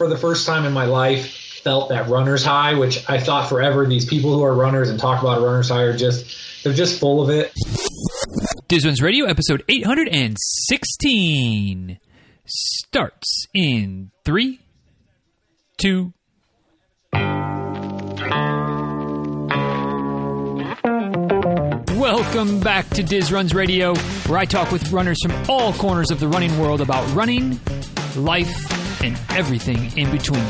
for the first time in my life, felt that runner's high, which I thought forever these people who are runners and talk about a runner's high are just they're just full of it. Diz Radio, episode 816, starts in three, two. Welcome back to Diz Runs Radio, where I talk with runners from all corners of the running world about running, life, and everything in between.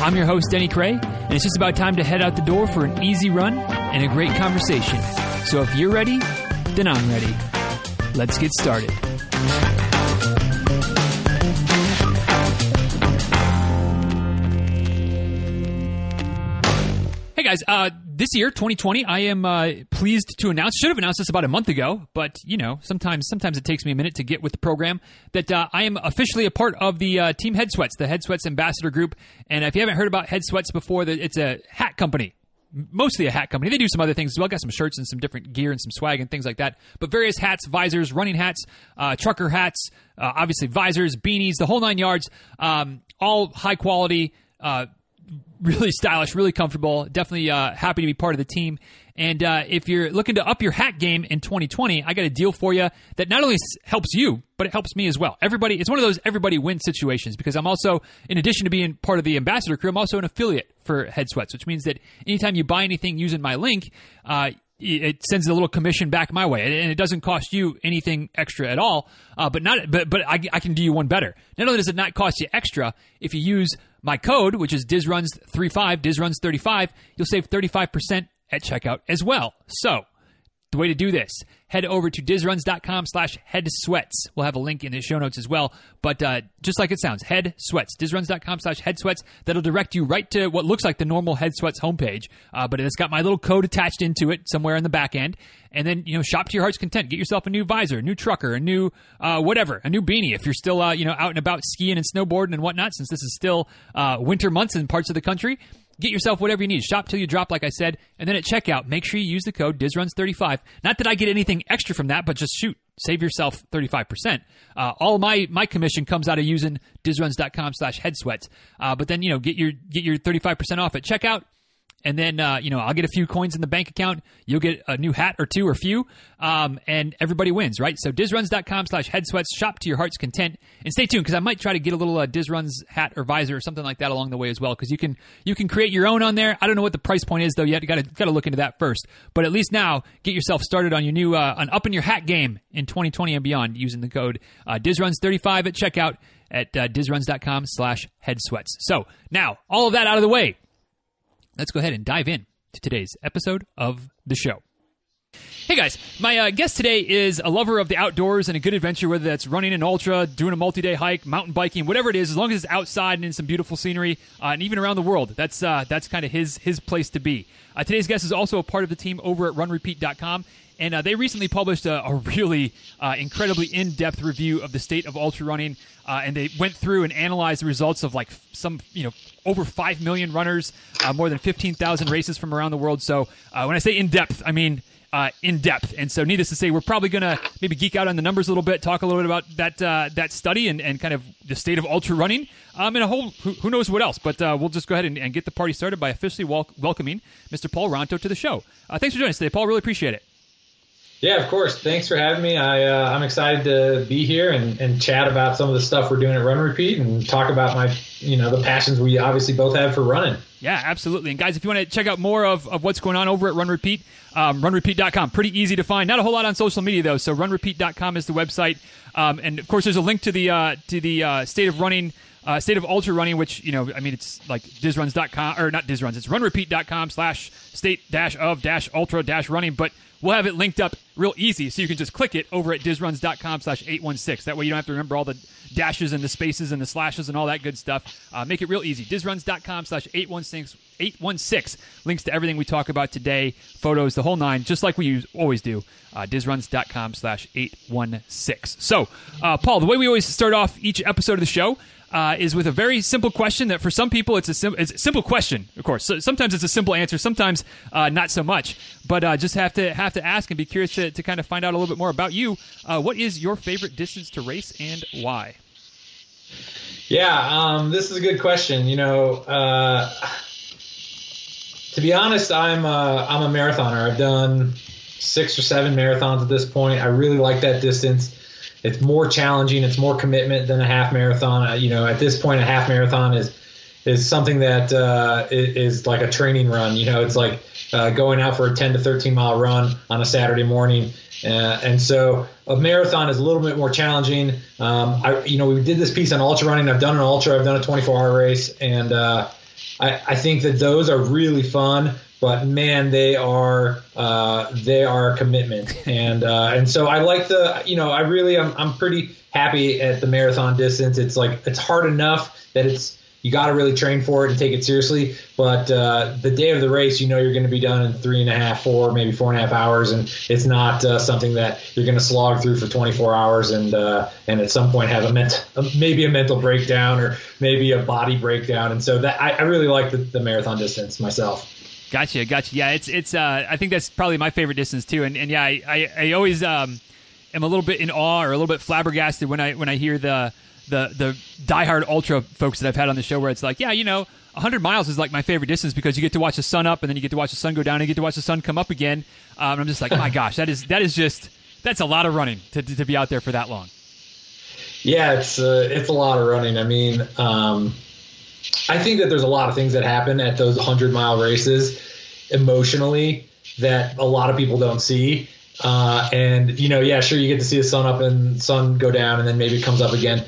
I'm your host, Denny Krahe, and it's just about time to head out the door for an easy run and a great conversation. So if you're ready, then I'm ready. Let's get started. Hey guys, uh, this year, 2020, I am uh, pleased to announce. Should have announced this about a month ago, but you know, sometimes sometimes it takes me a minute to get with the program. That uh, I am officially a part of the uh, Team Headsweats, the Headsweats Ambassador Group. And if you haven't heard about Headsweats before, it's a hat company mostly a hat company. They do some other things as well. Got some shirts and some different gear and some swag and things like that. But various hats, visors, running hats, uh, trucker hats, uh, obviously visors, beanies, the whole nine yards. Um, all high quality, uh, really stylish, really comfortable. Definitely uh, happy to be part of the team. And uh, if you're looking to up your hat game in 2020, I got a deal for you that not only helps you, but it helps me as well. Everybody, it's one of those everybody wins situations because I'm also, in addition to being part of the ambassador crew, I'm also an affiliate for Headsweats, which means that anytime you buy anything using my link, uh, it sends a little commission back my way, and it doesn't cost you anything extra at all. Uh, but not, but but I, I, can do you one better. Not only does it not cost you extra, if you use my code, which is DizRuns35, DizRuns35, you'll save 35% at checkout as well. So, the way to do this, head over to dizruns.com slash head sweats. We'll have a link in the show notes as well. But uh, just like it sounds, head sweats. Dizruns.com slash head sweats. That'll direct you right to what looks like the normal head sweats homepage. Uh, but it's got my little code attached into it somewhere in the back end. And then, you know, shop to your heart's content. Get yourself a new visor, a new trucker, a new uh, whatever, a new beanie if you're still, uh, you know, out and about skiing and snowboarding and whatnot, since this is still uh, winter months in parts of the country. Get yourself whatever you need. Shop till you drop, like I said. And then at checkout, make sure you use the code DizRuns35. Not that I get anything extra from that, but just shoot, save yourself 35%. Uh, all my, my commission comes out of using dizruns.com slash headsweats. Uh, but then, you know, get your, get your 35% off at checkout and then uh, you know I'll get a few coins in the bank account. You'll get a new hat or two or few, um, and everybody wins, right? So dizruns.com slash headsweats. Shop to your heart's content, and stay tuned because I might try to get a little uh, dizruns hat or visor or something like that along the way as well. Because you can you can create your own on there. I don't know what the price point is though yet. You got to got to look into that first. But at least now get yourself started on your new uh, on up in your hat game in 2020 and beyond using the code uh, dizruns35 at checkout at uh, dizruns.com slash headsweats. So now all of that out of the way let's go ahead and dive in to today's episode of the show. Hey guys, my uh, guest today is a lover of the outdoors and a good adventure, whether that's running an ultra, doing a multi day hike, mountain biking, whatever it is, as long as it's outside and in some beautiful scenery, uh, and even around the world. That's uh, that's kind of his his place to be. Uh, today's guest is also a part of the team over at RunRepeat.com, and uh, they recently published a, a really uh, incredibly in-depth review of the state of ultra running and they went through and analyzed the results of like some you know over 5 million runners uh, more than 15000 races from around the world so uh, when i say in-depth i mean uh, in depth, and so needless to say, we're probably going to maybe geek out on the numbers a little bit, talk a little bit about that that study and, and kind of the state of ultra running, um, and a whole who, who knows what else. But we'll just go ahead and, and, get the party started by officially wel- welcoming Mr. Paul Ronto to the show. thanks for joining us today, Paul. Really appreciate it. Yeah, of course. Thanks for having me. I, uh, I'm excited to be here and, and chat about some of the stuff we're doing at Run Repeat and talk about my, you know, the passions we obviously both have for running. Yeah, absolutely. And guys, if you want to check out more of, of what's going on over at Run Repeat, um, runrepeat.com. Pretty easy to find. Not a whole lot on social media though. So runrepeat.com is the website. Um, and of course, there's a link to the uh, to the uh, state of running. Uh, state of ultra running, which you know, I mean, it's like dizruns.com or not dizruns, it's runrepeat.com slash state dash of dash ultra dash running. But we'll have it linked up real easy so you can just click it over at dizruns.com slash 816 that way you don't have to remember all the dashes and the spaces and the slashes and all that good stuff. Uh, make it real easy. dizruns.com slash 816 816 links to everything we talk about today photos the whole nine just like we use, always do. Uh, dizruns.com slash 816 so uh, paul the way we always start off each episode of the show uh, is with a very simple question that for some people it's a, sim- it's a simple question, of course. So sometimes it's a simple answer, sometimes uh, not so much. But uh, just have to have to ask and be curious to, to kind of find out a little bit more about you. Uh, what is your favorite distance to race and why? Yeah, um, this is a good question. You know, uh, to be honest, I'm a, I'm a marathoner. I've done six or seven marathons at this point. I really like that distance. It's more challenging. It's more commitment than a half marathon. Uh, you know, at this point, a half marathon is is something that uh, is like a training run. You know, it's like uh, going out for a 10 to 13 mile run on a Saturday morning. Uh, and so a marathon is a little bit more challenging. Um, I, you know, we did this piece on ultra running. I've done an ultra. I've done a 24 hour race, and uh, I, I, think that those are really fun. But man, they are uh, they are a commitment, and uh, and so I like the you know I really I'm I'm pretty happy at the marathon distance. It's like it's hard enough that it's you got to really train for it and take it seriously. But uh, the day of the race, you know you're going to be done in three and a half, four, maybe four and a half hours, and it's not uh, something that you're going to slog through for 24 hours and uh, and at some point have a mental, maybe a mental breakdown or maybe a body breakdown. And so that I, I really like the, the marathon distance myself. Gotcha, gotcha. Yeah, it's it's. Uh, I think that's probably my favorite distance too. And and yeah, I I, I always um, am a little bit in awe or a little bit flabbergasted when I when I hear the the the diehard ultra folks that I've had on the show where it's like, yeah, you know, 100 miles is like my favorite distance because you get to watch the sun up and then you get to watch the sun go down and you get to watch the sun come up again. Um, I'm just like, my gosh, that is that is just that's a lot of running to, to, to be out there for that long. Yeah, it's uh, it's a lot of running. I mean, um, I think that there's a lot of things that happen at those 100 mile races emotionally that a lot of people don't see. Uh, and you know, yeah, sure, you get to see the sun up and sun go down, and then maybe it comes up again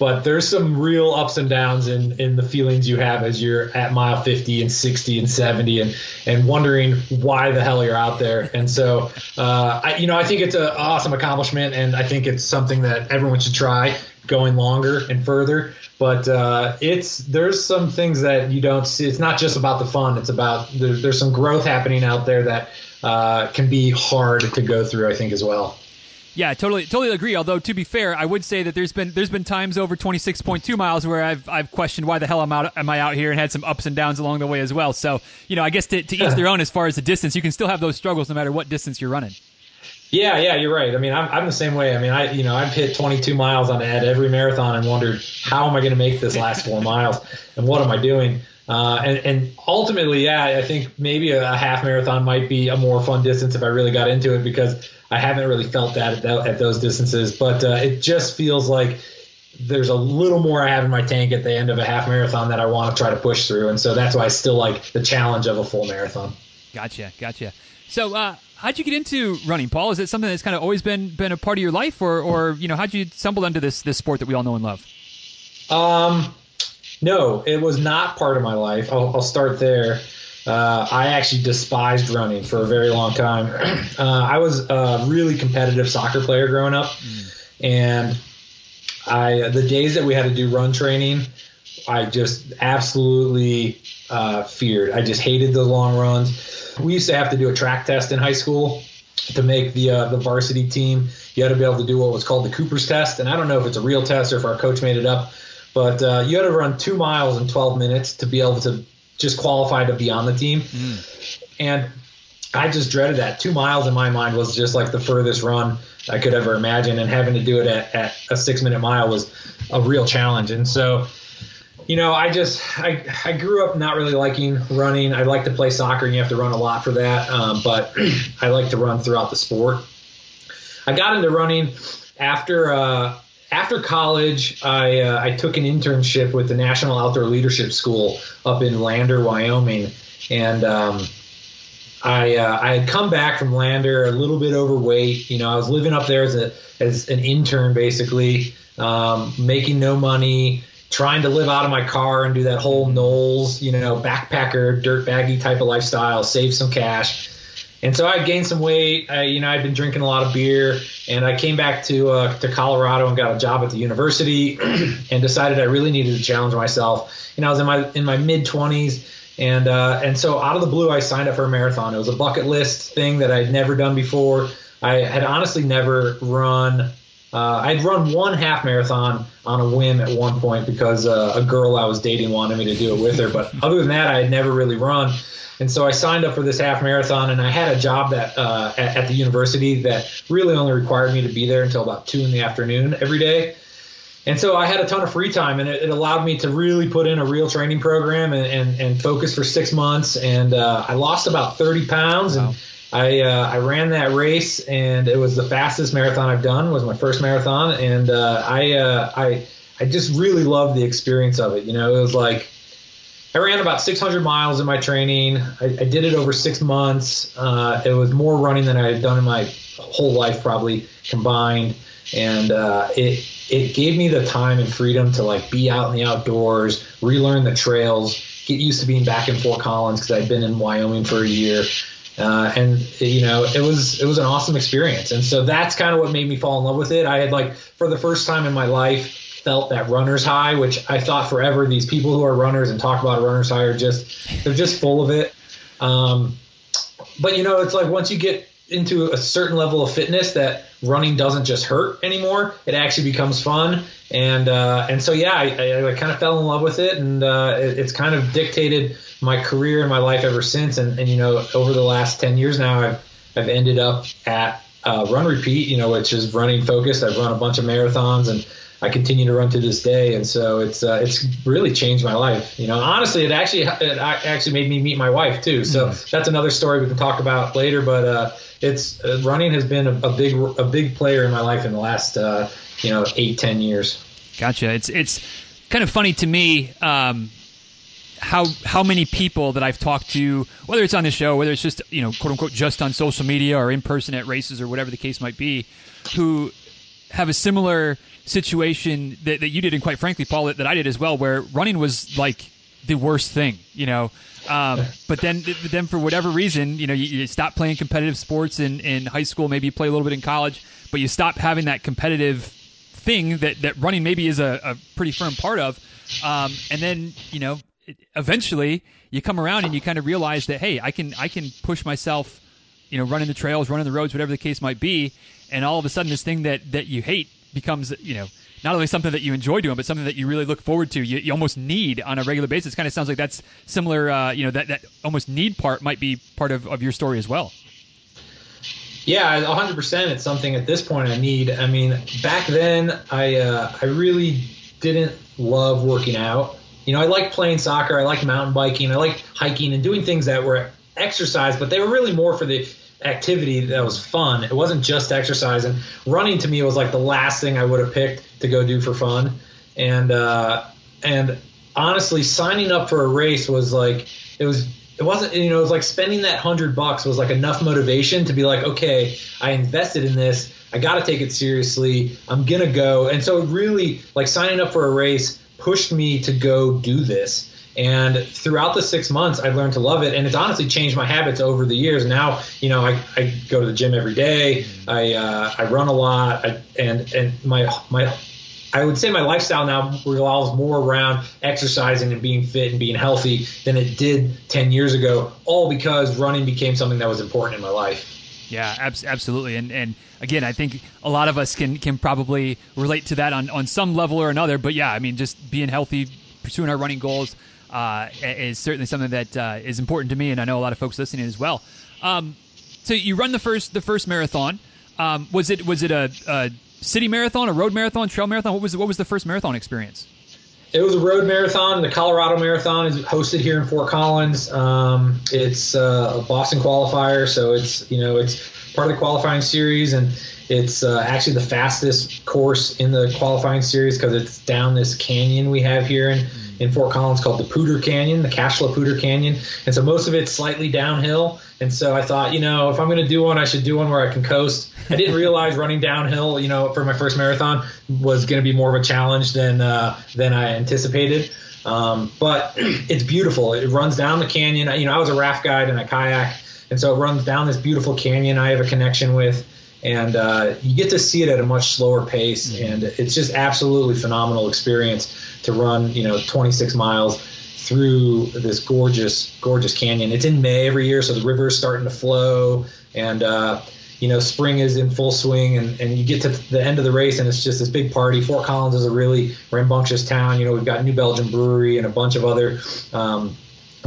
but there's some real ups and downs in, in the feelings you have as you're at mile 50 and 60 and 70 and, and wondering why the hell you're out there. And so, uh, I, you know, I think it's an awesome accomplishment and I think it's something that everyone should try going longer and further. But uh, it's there's some things that you don't see. It's not just about the fun. It's about there's, there's some growth happening out there that uh, can be hard to go through. I think as well. Yeah, totally, totally agree. Although to be fair, I would say that there's been there's been times over 26.2 miles where I've I've questioned why the hell I'm out am I out here and had some ups and downs along the way as well. So you know, I guess to, to each their own as far as the distance. You can still have those struggles no matter what distance you're running. Yeah, yeah, you're right. I mean, I'm, I'm the same way. I mean, I you know I've hit 22 miles on at every marathon and wondered how am I going to make this last four miles and what am I doing. Uh, and, and, ultimately, yeah, I think maybe a, half marathon might be a more fun distance if I really got into it because I haven't really felt that at, that, at those distances, but uh, it just feels like there's a little more I have in my tank at the end of a half marathon that I want to try to push through, and so that's why I still like the challenge of a full marathon. Gotcha, gotcha. So, uh, how'd you get into running, Paul? Is it something that's kind of always been been a part of your life, or, or you know, how'd you stumble into this this sport that we all know and love? Um, no, it was not part of my life. I'll, I'll start there. Uh, I actually despised running for a very long time. Uh, I was a really competitive soccer player growing up, and I the days that we had to do run training, I just absolutely uh, feared. I just hated the long runs. We used to have to do a track test in high school to make the uh, the varsity team. You had to be able to do what was called the Cooper's test, and I don't know if it's a real test or if our coach made it up, but uh, you had to run two miles in 12 minutes to be able to just qualify to be on the team. Mm. And I just dreaded that. Two miles in my mind was just like the furthest run I could ever imagine, and having to do it at, at a six minute mile was a real challenge. And so, you know, I just I I grew up not really liking running. I like to play soccer, and you have to run a lot for that. Um, but I like to run throughout the sport. I got into running after uh, after college, I uh, I took an internship with the National Outdoor Leadership School up in Lander, Wyoming, and um, I uh, I had come back from Lander a little bit overweight. You know, I was living up there as a as an intern, basically, um, making no money, trying to live out of my car and do that whole NOLS, you know, backpacker, dirt baggy type of lifestyle, save some cash. And so I gained some weight. I, you know, I'd been drinking a lot of beer, and I came back to uh, to Colorado and got a job at the university, and decided I really needed to challenge myself. And I was in my in my mid twenties, and uh, and so out of the blue, I signed up for a marathon. It was a bucket list thing that I'd never done before. I had honestly never run. Uh, I'd run one half marathon on a whim at one point because uh, a girl I was dating wanted me to do it with her. But other than that, I had never really run. And so I signed up for this half marathon, and I had a job that uh, at, at, the university that really only required me to be there until about two in the afternoon every day. and so I had a ton of free time, and it, it, allowed me to really put in a real training program and, and, and focus for six months. And uh, I lost about 30 pounds, wow. and I uh, I ran that race, and it was the fastest marathon I've done. It was my first marathon, and uh, I uh, I I just really loved the experience of it. You know, it was like I ran about 600 miles in my training. I, I did it over six months. Uh, it was more running than I had done in my whole life, probably combined, and uh, it it gave me the time and freedom to like be out in the outdoors, relearn the trails, get used to being back in Fort Collins because I'd been in Wyoming for a year. Uh, and you know it was it was an awesome experience and so that's kind of what made me fall in love with it i had like for the first time in my life felt that runner's high which i thought forever these people who are runners and talk about runner's high are just they're just full of it um, but you know it's like once you get into a certain level of fitness that running doesn't just hurt anymore. It actually becomes fun, and uh, and so yeah, I, I, I, kind of fell in love with it, and uh, it, it's kind of dictated my career and my life ever since. And, and you know, over the last ten years now, I've I've ended up at uh, Run Repeat, you know, which is running focused. I've run a bunch of marathons and I continue to run to this day, and so it's uh, it's really changed my life. You know, honestly, it actually it actually made me meet my wife too. So mm. that's another story we can talk about later. But uh, it's uh, running has been a, a, big a big player in my life in the last uh, you know eight ten years. Gotcha. It's it's kind of funny to me. Um, how how many people that I've talked to, whether it's on the show, whether it's just you know quote unquote just on social media or in person at races or whatever the case might be, who have a similar situation that, that you did, and quite frankly, Paul, that, that I did as well, where running was like the worst thing, you know. Um, but then, then for whatever reason, you know, you, you stop playing competitive sports in, in high school. Maybe you play a little bit in college, but you stop having that competitive thing that, that running maybe is a, a pretty firm part of. Um, and then, you know, eventually you come around and you kind of realize that hey, I can I can push myself, you know, running the trails, running the roads, whatever the case might be, and all of a sudden this thing that that you hate becomes you know not only something that you enjoy doing, but something that you really look forward to. You, you almost need on a regular basis. Kind of sounds like that's similar. Uh, you know, that that almost need part might be part of, of your story as well. Yeah, 100%. It's something at this point I need. I mean, back then I uh, I really didn't love working out. You know, I like playing soccer. I like mountain biking. I like hiking and doing things that were exercise, but they were really more for the activity that was fun. It wasn't just exercise. And running to me was like the last thing I would have picked to go do for fun. And uh, and honestly, signing up for a race was like it was. It wasn't, you know, it was like spending that hundred bucks was like enough motivation to be like, okay, I invested in this. I got to take it seriously. I'm gonna go. And so really, like signing up for a race pushed me to go do this. And throughout the six months, I've learned to love it, and it's honestly changed my habits over the years. Now, you know, I, I go to the gym every day. I uh, I run a lot, I, and and my my I would say my lifestyle now revolves more around exercising and being fit and being healthy than it did 10 years ago, all because running became something that was important in my life. Yeah, absolutely. And and again, I think a lot of us can can probably relate to that on on some level or another. But yeah, I mean, just being healthy, pursuing our running goals uh, is certainly something that uh, is important to me, and I know a lot of folks listening as well. Um, so you run the first the first marathon. Um, was it was it a, a city marathon, a road marathon, trail marathon? What was what was the first marathon experience? It was a road marathon. The Colorado Marathon is hosted here in Fort Collins. Um, it's uh, a Boston qualifier, so it's you know it's part of the qualifying series, and it's uh, actually the fastest course in the qualifying series because it's down this canyon we have here in in Fort Collins called the Poudre Canyon, the Cache Poudre Canyon, and so most of it's slightly downhill. And so I thought, you know, if I'm going to do one, I should do one where I can coast. I didn't realize running downhill, you know, for my first marathon was going to be more of a challenge than uh, than I anticipated. Um, but it's beautiful. It runs down the canyon. You know, I was a raft guide and a kayak, and so it runs down this beautiful canyon. I have a connection with, and uh, you get to see it at a much slower pace, mm-hmm. and it's just absolutely phenomenal experience to run, you know, 26 miles through this gorgeous, gorgeous canyon. It's in May every year, so the river is starting to flow, and uh, you know, spring is in full swing, and, and you get to the end of the race, and it's just this big party. Fort Collins is a really rambunctious town. You know, we've got New Belgium Brewery and a bunch of other um,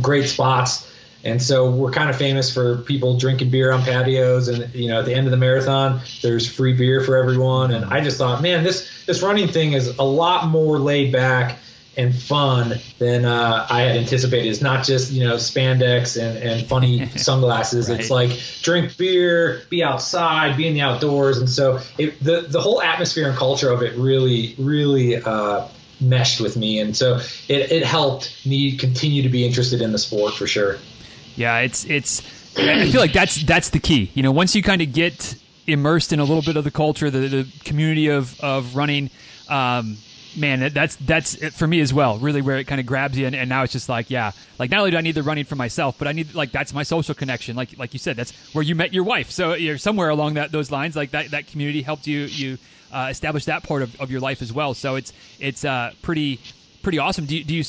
great spots. And so we're kind of famous for people drinking beer on patios, and you know, at the end of the marathon, there's free beer for everyone. And I just thought, man, this this running thing is a lot more laid back and fun than uh, I had anticipated. It's not just you know spandex and, and funny sunglasses. right. It's like drink beer, be outside, be in the outdoors, and so it, the the whole atmosphere and culture of it really really uh, meshed with me, and so it, it helped me continue to be interested in the sport for sure. Yeah, it's it's. I feel like that's that's the key. You know, once you kind of get immersed in a little bit of the culture, the, the community of of running. Um, man, that's that's it for me as well. Really, where it kind of grabs you, and, and, now it's just like, yeah, like not only do I need the running for myself, but I need like that's my social connection. Like like you said, that's where you met your wife. So you're somewhere along that those lines. Like that that community helped you you uh, establish that part of, of your life as well. So it's it's uh, pretty pretty awesome. Do you, do you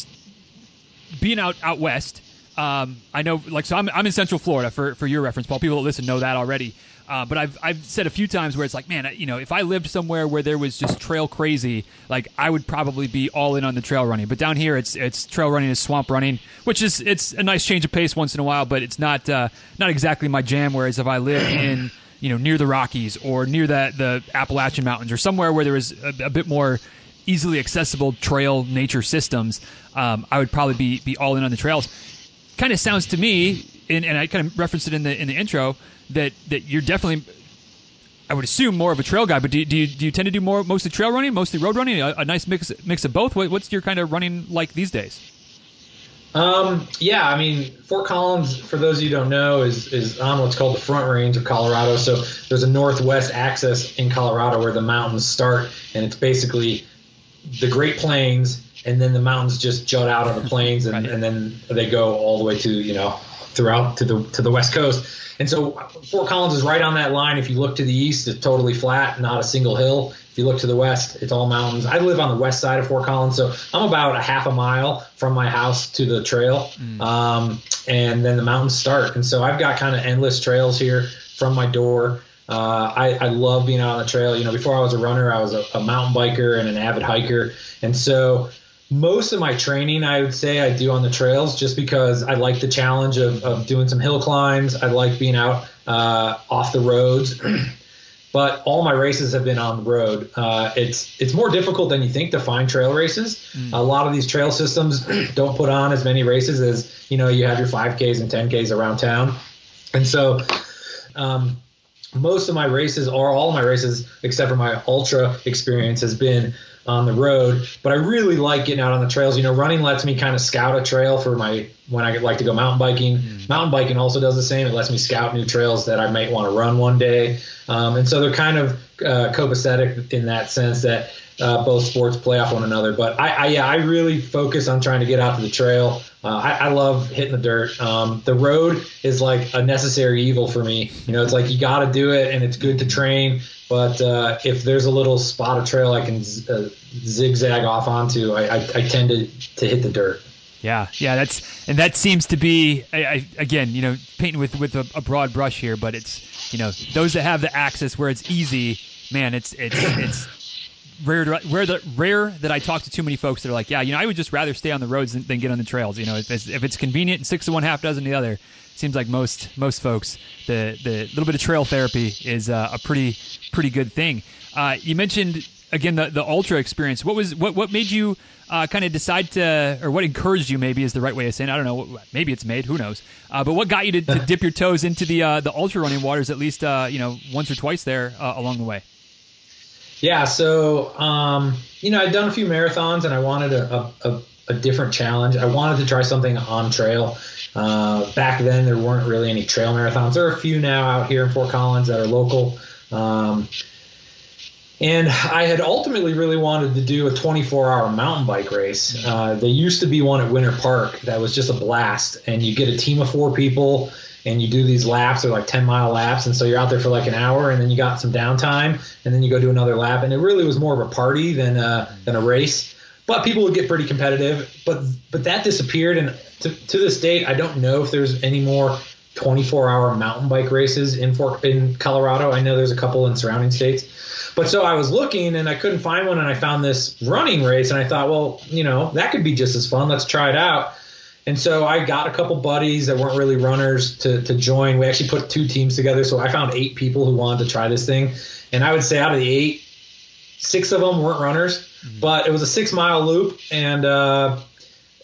being out out west? Um, I know, like, so I'm, I'm in Central Florida for, for your reference, Paul. People that listen know that already. Uh, but I've I've said a few times where it's like, man, you know, if I lived somewhere where there was just trail crazy, like I would probably be all in on the trail running. But down here, it's it's trail running is swamp running, which is it's a nice change of pace once in a while, but it's not uh, not exactly my jam. Whereas if I lived in you know near the Rockies or near that the Appalachian Mountains or somewhere where there was a, a bit more easily accessible trail nature systems, um, I would probably be be all in on the trails. Kind of sounds to me, and, and I kind of referenced it in the in the intro that that you're definitely I would assume more of a trail guy, but do, do, you, do you tend to do more mostly trail running, mostly road running, a, a nice mix mix of both? What, what's your kind of running like these days? Um, yeah, I mean, Fort Collins, for those you who don't know, is is on what's called the Front Range of Colorado. So there's a northwest axis in Colorado where the mountains start, and it's basically the Great Plains, and then the mountains just jut out of the plains, and, right. and then they go all the way to you know throughout to the to the west coast. And so Fort Collins is right on that line. If you look to the east, it's totally flat, not a single hill. If you look to the west, it's all mountains. I live on the west side of Fort Collins, so I'm about a half a mile from my house to the trail, mm. um, and then the mountains start. And so I've got kind of endless trails here from my door. Uh, I, I love being out on the trail. You know, before I was a runner, I was a, a mountain biker and an avid hiker, and so most of my training I would say I do on the trails just because I like the challenge of, of doing some hill climbs. I like being out uh, off the roads. but all my races have been on the road. Uh, it's it's more difficult than you think to find trail races. Mm. A lot of these trail systems don't put on as many races as you know you have your 5Ks and 10Ks around town, and so um, most of my races, or all my races except for my ultra experience, has been on the road. But I really like getting out on the trails. You know, running lets me kind of scout a trail for my when I like to go mountain biking. Mm. Mountain biking also does the same. It lets me scout new trails that I might want to run one day. Um, and so they're kind of uh, copacetic in that sense that uh, both sports play off one another. But I, I, yeah, I really focus on trying to get out to the trail. Uh, I, I, love hitting the dirt. Um, the road is like a necessary evil for me. You know, it's like you got to do it, and it's good to train. But uh, if there's a little spot of trail I can z- uh, zigzag off onto, I, I, tend to, to hit the dirt. Yeah, yeah, that's and that seems to be again, you know, painting with with a, a broad brush here, but it's you know those that have the access where it's easy, man, it's it's it's rare, rare, that, rare that I talk to too many folks that are like, yeah, you know, I would just rather stay on the roads than, than get on the trails. You know, if it's, if it's convenient and six to one, half dozen the other, seems like most most folks, the the little bit of trail therapy is uh, a pretty pretty good thing. Uh, you mentioned again the the ultra experience. What was what what made you uh, kind of decide to, or what encouraged you? Maybe is the right way of saying. It. I don't know. Maybe it's made. Who knows? Uh, but what got you to, to, dip your toes into the uh, the ultra running waters at least uh, you know once or twice there along the way? Yeah, so um, you know, I'd done a few marathons and I wanted a, a, a different challenge. I wanted to try something on trail. Uh, back then, there weren't really any trail marathons. There are a few now out here in Fort Collins that are local. Um, and I had ultimately really wanted to do a 24 hour mountain bike race. Uh, there used to be one at Winter Park that was just a blast, and you get a team of four people and you do these laps, they're like 10 mile laps. And so you're out there for like an hour and then you got some downtime and then you go do another lap. And it really was more of a party than a, than a race. But people would get pretty competitive. But but that disappeared. And to, to this date, I don't know if there's any more 24 hour mountain bike races in in Colorado. I know there's a couple in surrounding states. But so I was looking and I couldn't find one and I found this running race and I thought, well, you know, that could be just as fun. Let's try it out. And so I got a couple buddies that weren't really runners to, to join. We actually put two teams together. So I found eight people who wanted to try this thing. And I would say out of the eight, six of them weren't runners, mm-hmm. but it was a six mile loop, and uh,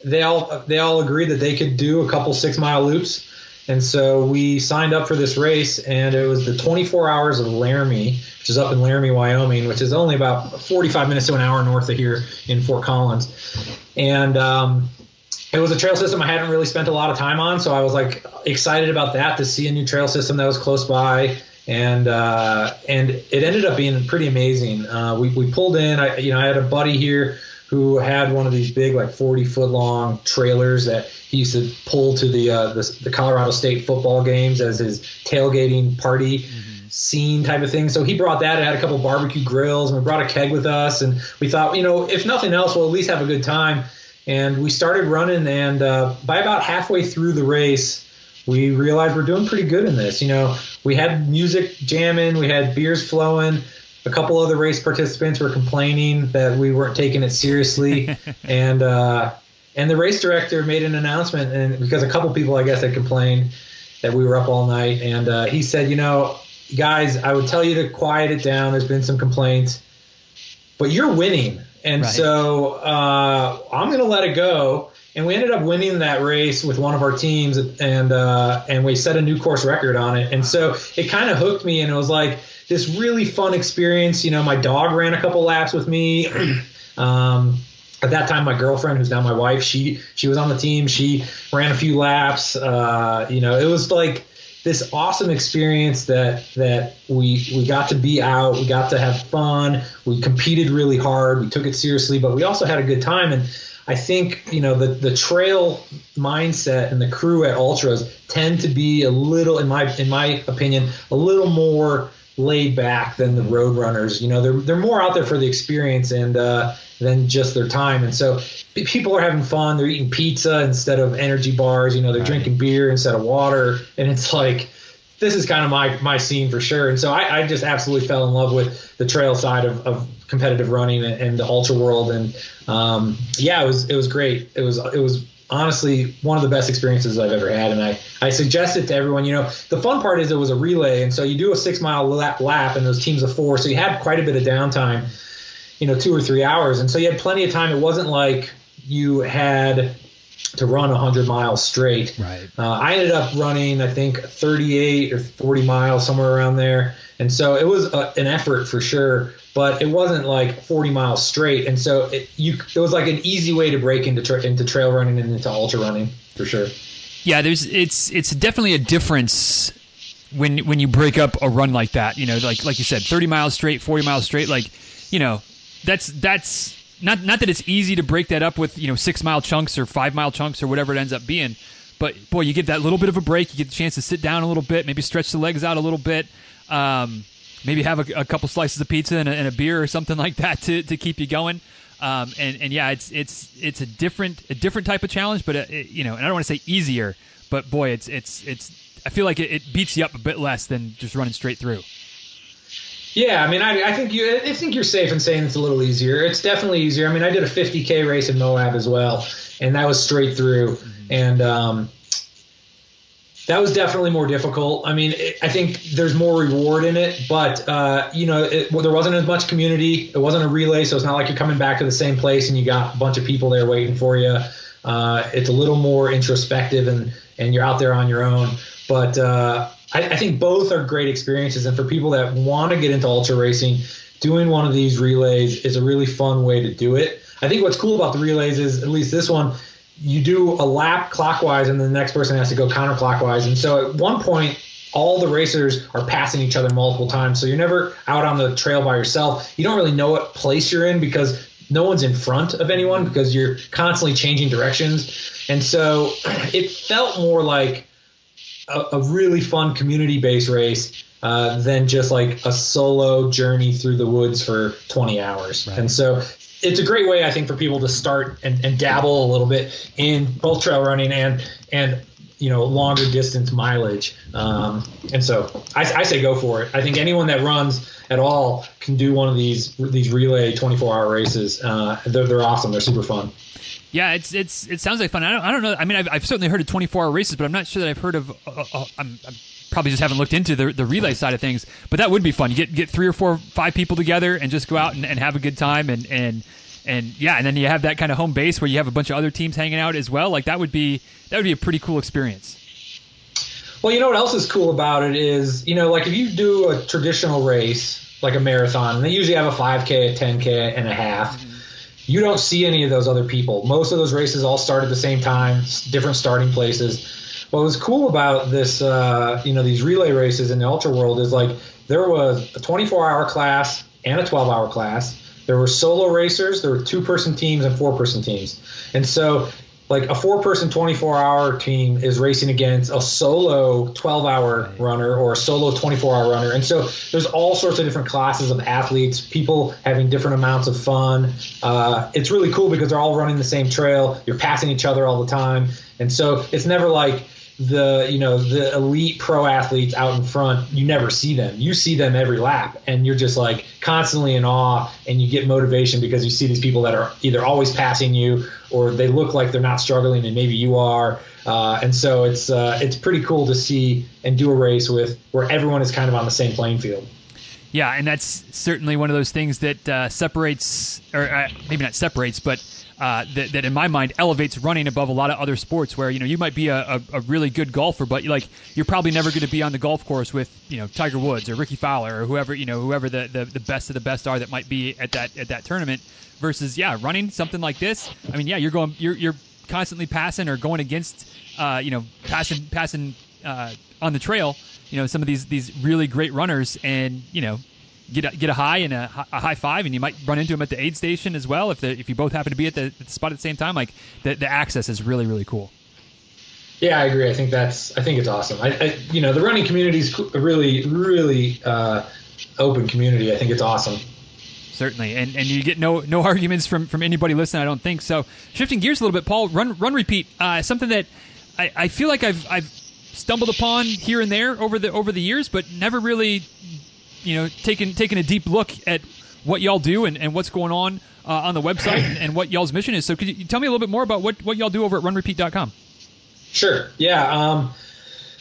they all they all agreed that they could do a couple six mile loops. And so we signed up for this race, and it was the 24 hours of Laramie, which is up in Laramie, Wyoming, which is only about 45 minutes to an hour north of here in Fort Collins. And um, it was a trail system I hadn't really spent a lot of time on, so I was like excited about that to see a new trail system that was close by and uh, and it ended up being pretty amazing. Uh, we we pulled in. I you know I had a buddy here who had one of these big like 40 foot long trailers that he used to pull to the uh, the, the Colorado State football games as his tailgating party. Mm-hmm. Scene type of thing. So he brought that. I had a couple barbecue grills, and we brought a keg with us. And we thought, you know, if nothing else, we'll at least have a good time. And we started running, and uh, by about halfway through the race, we realized we're doing pretty good in this. You know, we had music jamming, we had beers flowing. A couple other race participants were complaining that we weren't taking it seriously, and uh, and the race director made an announcement, and because a couple people I guess had complained that we were up all night, and uh, he said, you know, guys, I would tell you to quiet it down. There's been some complaints, but you're winning, and right. so uh, I'm going to let it go and we ended up winning that race with one of our teams, and uh, and we set a new course record on it. And so it kind of hooked me, and it was like this really fun experience. You know, my dog ran a couple laps with me. um, at that time, my girlfriend, who's now my wife, she she was on the team. She ran a few laps. Uh, you know, it was like this awesome experience that that we we got to be out, we got to have fun, we competed really hard, we took it seriously, but we also had a good time. And I think you know the the trail mindset and the crew at Ultras tend to be a little, in my in my opinion, a little more laid back than the road runners. You know, they're they're more out there for the experience and uh, than just their time. And so people are having fun. They're eating pizza instead of energy bars. You know, they're right. drinking beer instead of water. And it's like this is kind of my my scene for sure. And so I, I just absolutely fell in love with the trail side of, of competitive running and, and the ultra world. And um, yeah, it was it was great. It was it was honestly one of the best experiences I've ever had. And I, I suggest it to everyone. You know, the fun part is it was a relay. And so you do a six mile lap, lap and those teams of four. So you had quite a bit of downtime, you know, two or three hours. And so you had plenty of time. It wasn't like you had to run 100 miles straight. Right. Uh, I ended up running, I think, 38 or 40 miles, somewhere around there. And so it was a, an effort for sure but it wasn't like 40 miles straight. And so it, you, it was like an easy way to break into tra- into trail running and into ultra running for sure. Yeah, there's it's it's definitely a difference when when you break up a run like that. You know, like like you said, 30 miles straight, 40 miles straight. Like you know, that's that's not not that it's easy to break that up with you know six mile chunks or five mile chunks or whatever it ends up being. But boy, you get that little bit of a break. You get the chance to sit down a little bit, maybe stretch the legs out a little bit. Um, maybe have a, a couple slices of pizza and a, and a, beer or something like that to, to keep you going. Um, and, and yeah, it's it's it's a different a different type of challenge, but it, you know, and I don't want to say easier, but boy, it's it's it's I feel like it, it, beats you up a bit less than just running straight through. Yeah, I mean, I, I think you I think you're safe in saying it's a little easier. It's definitely easier. I mean, I did a 50k race in Moab as well, and that was straight through, mm-hmm. and um, that was definitely more difficult. I mean, it, I think there's more reward in it, but uh, you know, it, well, there wasn't as much community. It wasn't a relay, so it's not like you're coming back to the same place and you got a bunch of people there waiting for you. Uh, it's a little more introspective and and you're out there on your own. But uh, I, I think both are great experiences, and for people that want to get into ultra racing, doing one of these relays is a really fun way to do it. I think what's cool about the relays is at least this one you do a lap clockwise and then the next person has to go counterclockwise. And so at one point, all the racers are passing each other multiple times. So you're never out on the trail by yourself. You don't really know what place you're in because no one's in front of anyone because you're constantly changing directions. And so it felt more like a, a really fun community based race. Uh, than just like a solo journey through the woods for 20 hours. Right. And so it's a great way, I think, for people to start and, and dabble a little bit in both trail running and and you know longer distance mileage. Um, and so I, I, say go for it. I think anyone that runs at all can do one of these these relay 24 hour races. Uh, they're, they're awesome. They're super fun. Yeah, it's it's it sounds like fun. I don't I don't know. I mean, I've, I've certainly heard of 24 hour races, but I'm not sure that I've heard of. Uh, uh, I'm, I'm probably just haven't looked into the, the relay side of things. But that would be fun. You get get three or four, five people together and just go out and, and have a good time and and and yeah, and then you have that kind of home base where you have a bunch of other teams hanging out as well. Like that would be that would be a pretty cool experience. Well, you know what else is cool about it is, you know, like if you do a traditional race, like a marathon, and they usually have a 5K, a 10K, and a half. Mm-hmm. You don't see any of those other people. Most of those races all start at the same time, different starting places. What was cool about this, uh, you know, these relay races in the ultra world is like there was a 24 hour class and a 12 hour class. There were solo racers, there were two person teams and four person teams. And so like a four person 24 hour team is racing against a solo 12 hour runner or a solo 24 hour runner. And so there's all sorts of different classes of athletes, people having different amounts of fun. Uh, it's really cool because they're all running the same trail. You're passing each other all the time. And so it's never like, the you know the elite pro athletes out in front you never see them. You see them every lap and you're just like constantly in awe and you get motivation because you see these people that are either always passing you or they look like they're not struggling and maybe you are. Uh, and so it's uh, it's pretty cool to see and do a race with where everyone is kind of on the same playing field. Yeah and that's certainly one of those things that uh, separates or uh, maybe not separates but uh, that, that in my mind elevates running above a lot of other sports where you know you might be a, a, a really good golfer but like you're probably never going to be on the golf course with you know Tiger Woods or Rickie Fowler or whoever you know whoever the, the, the best of the best are that might be at that at that tournament versus yeah running something like this. I mean yeah you're going you're you're constantly passing or going against uh, you know passing passing uh, on the trail you know some of these these really great runners and you know get a, get a high and a, a, high five, and you might run into them at the aid station as well if the, if you both happen to be at the, at the spot at the same time. Like the, the access is really really cool. Yeah, I agree. I think that's I think it's awesome. I, I you know the running community is a really really uh, open community. I think it's awesome. Certainly, and and you get no no arguments from from anybody listening. I don't think so. Shifting gears a little bit, Paul. Run run repeat. Uh, something that I, I feel like I've I've stumbled upon here and there over the over the years, but never really you know taking taking a deep look at what y'all do and, and what's going on uh, on the website and, and, what y'all's mission is. So could you tell me a little bit more about what, what y'all do over at runrepeat.com? Sure. Yeah. Um,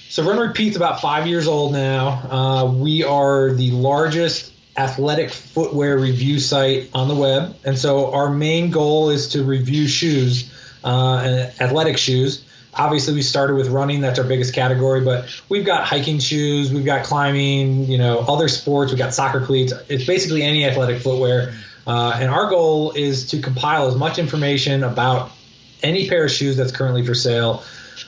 so Run Repeat's about five years old now. Uh, we are the largest athletic footwear review site on the web. And so our main goal is to review shoes, uh, athletic shoes obviously we started with running. That's our biggest category but we've got hiking shoes we've got climbing you know other sports. We've got soccer cleats. It's basically any athletic footwear. Uh, and our goal is to compile as much information about any pair of shoes that's currently for sale.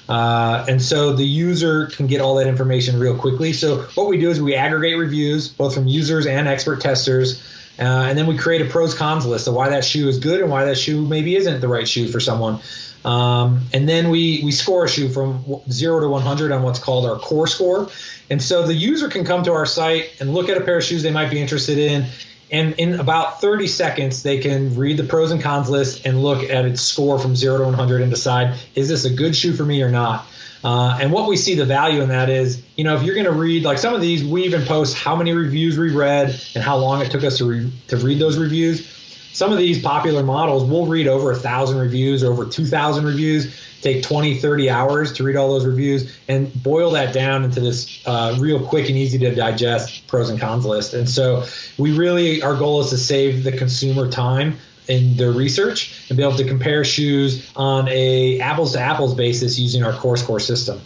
Uh, and so the user can get all that information real quickly. So what we do is we aggregate reviews both from users and expert testers uh, and then we create a pros cons list of why that shoe is good and why that shoe maybe isn't the right shoe for someone um, and then we, we score a shoe from 0 to 100 on what's called our core score. And so the user can come to our site and look at a pair of shoes they might be interested in. And in about 30 seconds, they can read the pros and cons list and look at its score from 0 to 100 and decide, is this a good shoe for me or not? Uh, and what we see the value in that is, you know, if you're going to read like some of these, we even post how many reviews we read and how long it took us to, re- to read those reviews some of these popular models will read over a thousand reviews, over 2,000 reviews, take 20, 30 hours to read all those reviews and boil that down into this uh, real quick and easy to digest pros and cons list. And so we really, our goal is to save the consumer time in their research and be able to compare shoes on a apples to apples basis using our core score system.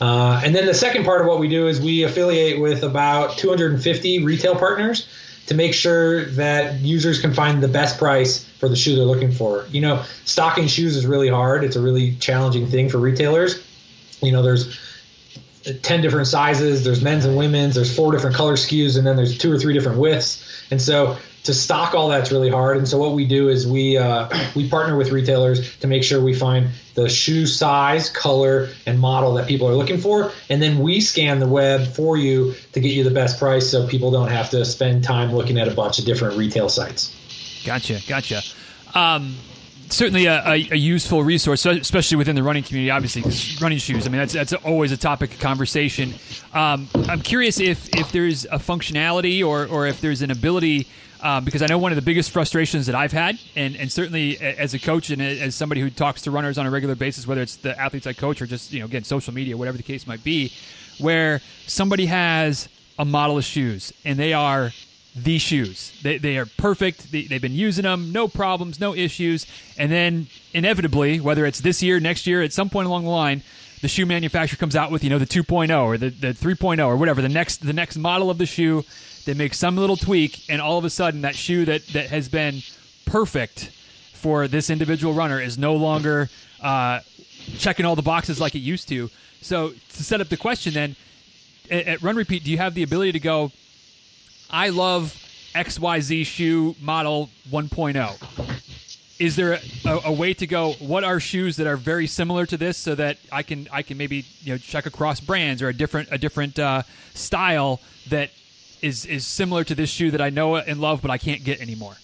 Uh, and then the second part of what we do is we affiliate with about 250 retail partners to make sure that users can find the best price for the shoe they're looking for. You know, stocking shoes is really hard. It's a really challenging thing for retailers. You know, there's 10 different sizes, there's men's and women's, there's four different color SKUs, and then there's two or three different widths. And so to stock all that's really hard. And so what we do is we uh, we partner with retailers to make sure we find the shoe size, color, and model that people are looking for, and then we scan the web for you to get you the best price, so people don't have to spend time looking at a bunch of different retail sites. Gotcha, gotcha. Um, certainly a, a, a, useful resource, especially within the running community. Obviously, running shoes. I mean, that's that's always a topic of conversation. Um, I'm curious if if there's a functionality or or if there's an ability um, because I know one of the biggest frustrations that I've had, and, and certainly as a coach and as somebody who talks to runners on a regular basis, whether it's the athletes I coach or just you know again social media, whatever the case might be, where somebody has a model of shoes and they are the shoes. They, they are perfect. They, they've been using them, no problems, no issues. And then inevitably, whether it's this year, next year, at some point along the line, the shoe manufacturer comes out with you know the 2.0 or the, the 3.0 or whatever the next the next model of the shoe they make some little tweak and all of a sudden that shoe that that has been perfect for this individual runner is no longer uh, checking all the boxes like it used to so to set up the question then at, at run repeat do you have the ability to go i love xyz shoe model 1.0 is there a, a, way to go? What are shoes that are very similar to this, so that I can I can maybe you know check across brands or a different a different uh, style that is is similar to this shoe that I know and love, but I can't get anymore.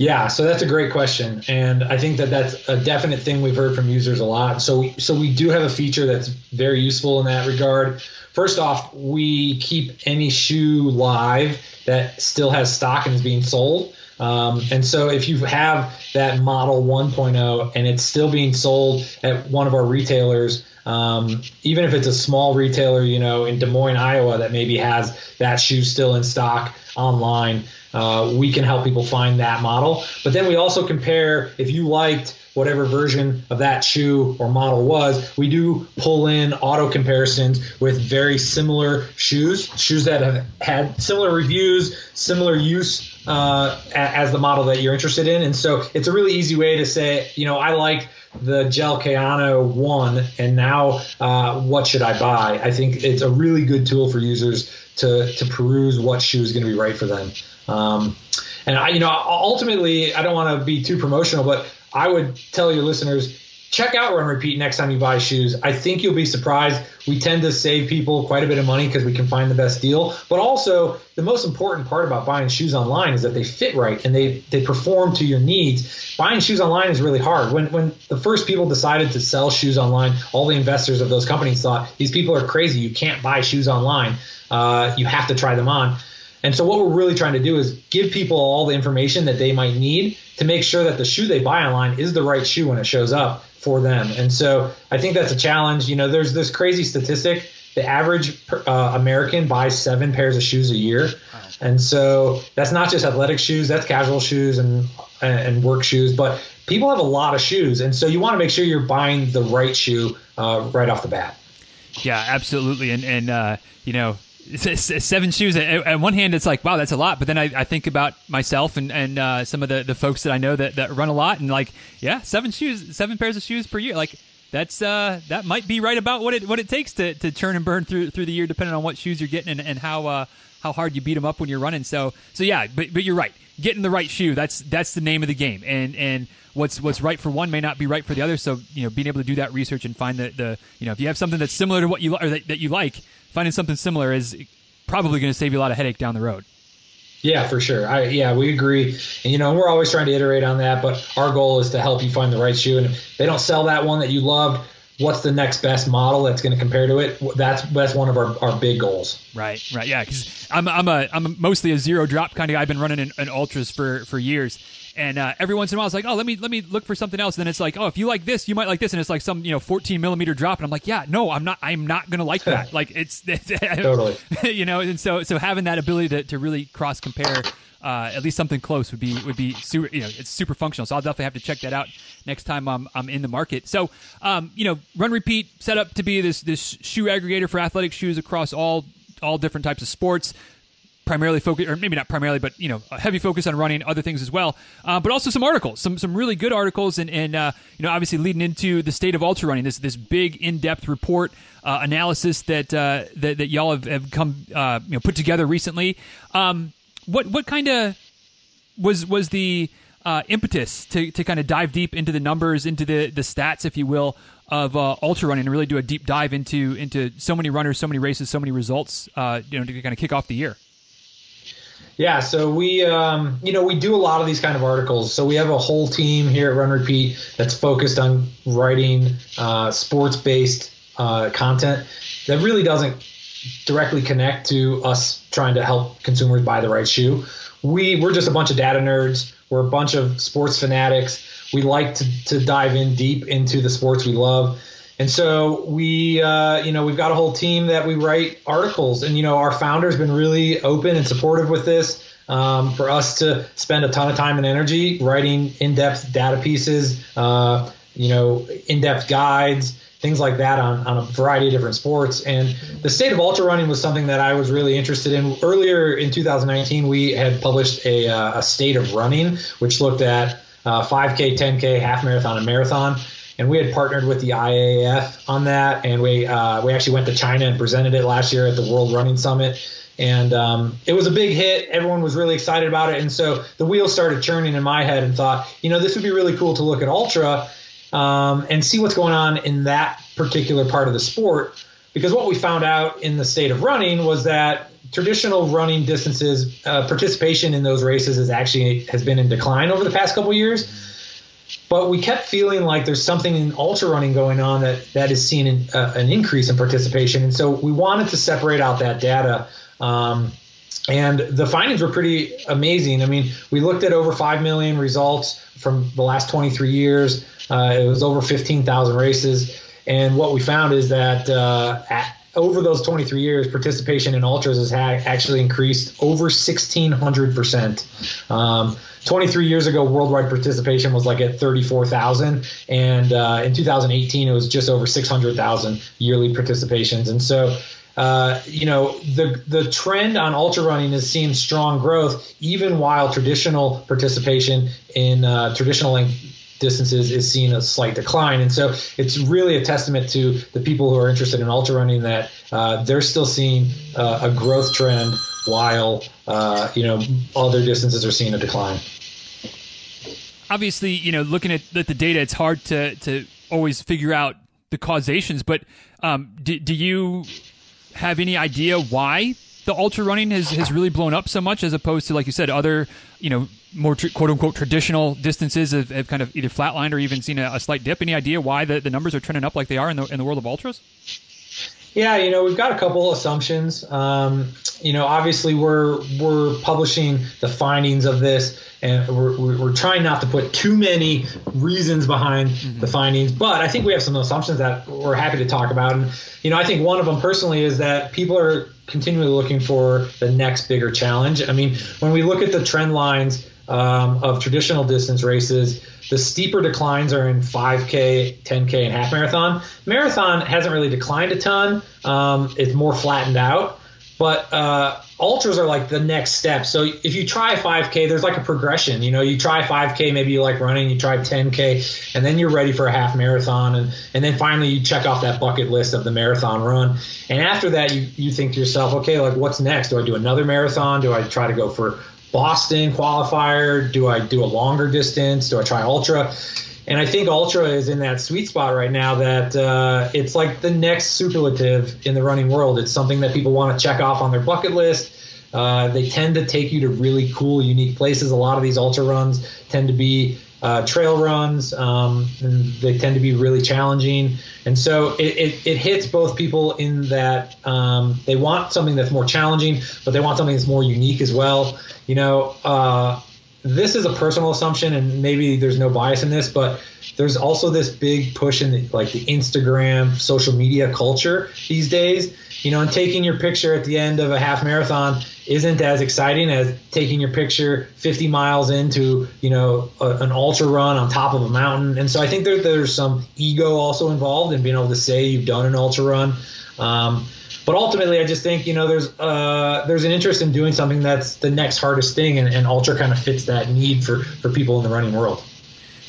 Yeah, so that's a great question, and I think that that's a definite thing we've heard from users a lot. So, so we do have a feature that's very useful in that regard. First off, we keep any shoe live that still has stock and is being sold. Um, and so if you have that model 1.0 and it's still being sold at one of our retailers, um, even if it's a small retailer, you know, in Des Moines, Iowa, that maybe has that shoe still in stock online, uh, we can help people find that model. But then we also compare if you liked whatever version of that shoe or model was, we do pull in auto comparisons with very similar shoes, shoes that have had similar reviews, similar use uh, as the model that you're interested in. And so it's a really easy way to say, you know, I like the Gel Kayano one, and now uh, what should I buy? I think it's a really good tool for users to to peruse what shoe is going to be right for them. Um, and I, you know, ultimately, I don't want to be too promotional, but I would tell your listeners check out Run Repeat next time you buy shoes. I think you'll be surprised. We tend to save people quite a bit of money because we can find the best deal. But also, the most important part about buying shoes online is that they fit right and they, they perform to your needs. Buying shoes online is really hard. When when the first people decided to sell shoes online, all the investors of those companies thought these people are crazy. You can't buy shoes online. Uh, you have to try them on. And so what we're really trying to do is give people all the information that they might need to make sure that the shoe they buy online is the right shoe when it shows up for them. And so I think that's a challenge. You know, there's this crazy statistic. The average uh, American buys seven pairs of shoes a year. And so that's not just athletic shoes, that's casual shoes and and work shoes, but people have a lot of shoes. And so you want to make sure you're buying the right shoe uh, right off the bat. Yeah, absolutely. And and uh, you know, seven shoes. At one hand, it's like, wow, that's a lot. But then I, I think about myself and, and uh, some of the, the folks that I know that, that run a lot, and like, yeah, seven shoes, seven pairs of shoes per year. Like, that's uh, that might be right about what it what it takes to, to churn and burn through through the year, depending on what shoes you're getting and, and how uh, how hard you beat them up when you're running. So so yeah, but but you're right. Getting the right shoe that's that's the name of the game. And and what's what's right for one may not be right for the other. So you know, being able to do that research and find the, the you know if you have something that's similar to what you or that, that you like, finding something similar is probably going to save you a lot of headache down the road. Yeah, for sure. I yeah, we agree. And you know, we're always trying to iterate on that, but our goal is to help you find the right shoe. And if they don't sell that one that you loved, what's the next best model that's going to compare to it? That's that's one of our, our big goals. Right, right, yeah. Because I'm I'm a I'm mostly a zero drop kind of guy. I've been running in, in ultras for for years, and uh, every once in a while, it's like, oh, let me let me look for something else. And then it's like, oh, if you like this, you might like this, and it's like some you know 14 millimeter drop, and I'm like, yeah, no, I'm not, I'm not gonna like that. like it's, totally, you know. And so so having that ability to, to really cross compare. Uh, at least something close would be would be super you know it's super functional so I'll definitely have to check that out next time I'm, I'm in the market so um, you know run repeat set up to be this this shoe aggregator for athletic shoes across all all different types of sports primarily focus, or maybe not primarily, but you know, a heavy focus on running, other things as well. Uh, but also some articles, some some really good articles, and and uh, you know, obviously leading into the state of ultra running, this this big in depth report uh, analysis that, uh, that that y'all have, have come uh, you know put together recently. Um, what what kind of was was the uh, impetus to, to kind of dive deep into the numbers, into the, the stats, if you will, of uh, ultra running, and really do a deep dive into into so many runners, so many races, so many results, uh, you know, to kind of kick off the year. Yeah, so we, um, you know, we do a lot of these kind of articles. So we have a whole team here at Run Repeat that's focused on writing uh, sports-based uh, content that really doesn't directly connect to us trying to help consumers buy the right shoe. we we're just a bunch of data nerds. We're a bunch of sports fanatics. We like to to dive in deep into the sports we love. And so we, uh, you know, we've got a whole team that we write articles, and you know, our founder's been really open and supportive with this. Um, for us to spend a ton of time and energy writing in-depth data pieces, uh, you know, in-depth guides, things like that on, on a variety of different sports. And the state of ultra running was something that I was really interested in. Earlier in 2019, we had published a, uh, a state of running, which looked at uh, 5K, 10K, half marathon, and marathon. And we had partnered with the IAAF on that, and we uh, we actually went to China and presented it last year at the World Running Summit and um, it was a big hit. Everyone was really excited about it, and so the wheels started churning in my head, and thought, you know, this would be really cool to look at ultra um, and see what's going on in that particular part of the sport. Because what we found out in the state of running was that traditional running distances, uh, participation in those races is actually has been in decline over the past couple years. But we kept feeling like there's something in ultra running going on that that is seeing an, uh, an increase in participation, and so we wanted to separate out that data um, and the findings were pretty amazing. I mean, we looked at over 5 million results from the last 23 years. Uh, it was over 15,000 races. And what we found is that uh, over those 23 years, participation in ultras has actually increased over 1,600%. Um, 23 years ago, worldwide participation was like at 34,000, and uh, in 2018, it was just over 600,000 yearly participations. And so uh, you know, the the trend on ultra running is seeing strong growth, even while traditional participation in uh, traditional distances is seeing a slight decline. And so it's really a testament to the people who are interested in ultra running that uh, they're still seeing uh, a growth trend while uh, you know other distances are seeing a decline. Obviously, you know, looking at, the data, it's hard to to always figure out the causations. But um, do, do you have any idea why the ultra running has, has really blown up so much as opposed to like you said other you know more tr- quote unquote traditional distances have, have, kind of either flatlined or even seen a, a, slight dip any idea why the, the numbers are trending up like they are in the, in the world of ultras yeah you know we've got a couple assumptions um, you know obviously we're we're publishing the findings of this and we're, we're trying not to put too many reasons behind mm-hmm. the findings but i think we have some assumptions that we're happy to talk about and you know, I think one of them personally is that people are continually looking for the next bigger challenge. I mean, when we look at the trend lines um, of traditional distance races, the steeper declines are in 5K, 10K, and half marathon. Marathon hasn't really declined a ton. Um, it's more flattened out. But uh, ultras are like the next step. So if you try 5K, there's like a progression. You know, you try 5K, maybe you like running, you try 10K, and then you're ready for a half marathon, and and then finally you check off that bucket list of the marathon run. And after that, you you think to yourself, okay, like what's next? Do I do another marathon? Do I try to go for Boston qualifier? Do I do a longer distance? Do I try ultra? And I think Ultra is in that sweet spot right now that uh, it's like the next superlative in the running world. It's something that people want to check off on their bucket list. Uh, they tend to take you to really cool, unique places. A lot of these ultra runs tend to be uh, trail runs, um, they tend to be really challenging. And so it, it, it hits both people in that um, they want something that's more challenging, but they want something that's more unique as well. You know, uh, this is a personal assumption, and maybe there's no bias in this, but there's also this big push in the, like the Instagram, social media culture these days. You know, and taking your picture at the end of a half marathon isn't as exciting as taking your picture 50 miles into you know a, an ultra run on top of a mountain. And so I think there, there's some ego also involved in being able to say you've done an ultra run. Um, but ultimately, I just think you know there's uh, there's an interest in doing something that's the next hardest thing, and, and ultra kind of fits that need for for people in the running world.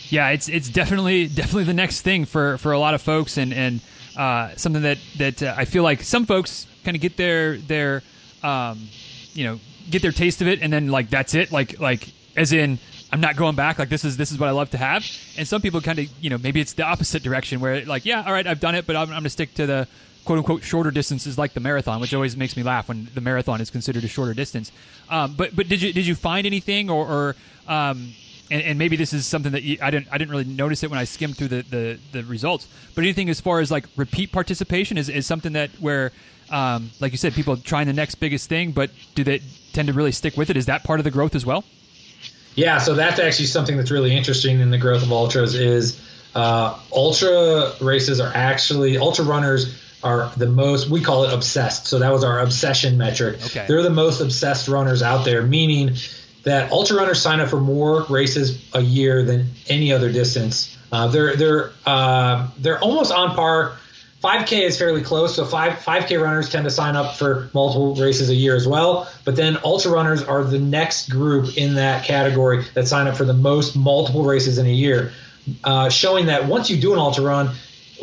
Yeah, it's it's definitely definitely the next thing for for a lot of folks, and and uh, something that that uh, I feel like some folks kind of get their their um, you know get their taste of it, and then like that's it, like like as in I'm not going back. Like this is this is what I love to have. And some people kind of you know maybe it's the opposite direction where like yeah, all right, I've done it, but I'm, I'm to stick to the quote unquote shorter distances like the marathon, which always makes me laugh when the marathon is considered a shorter distance. Um, but but did you did you find anything or, or um, and, and maybe this is something that you, I didn't I didn't really notice it when I skimmed through the, the, the results. But anything as far as like repeat participation is, is something that where um, like you said, people trying the next biggest thing, but do they tend to really stick with it? Is that part of the growth as well? Yeah, so that's actually something that's really interesting in the growth of ultras is uh, ultra races are actually ultra runners are the most we call it obsessed. So that was our obsession metric. Okay. They're the most obsessed runners out there, meaning that ultra runners sign up for more races a year than any other distance. Uh, they're they're uh, they're almost on par. 5K is fairly close, so five 5K runners tend to sign up for multiple races a year as well. But then ultra runners are the next group in that category that sign up for the most multiple races in a year, uh, showing that once you do an ultra run,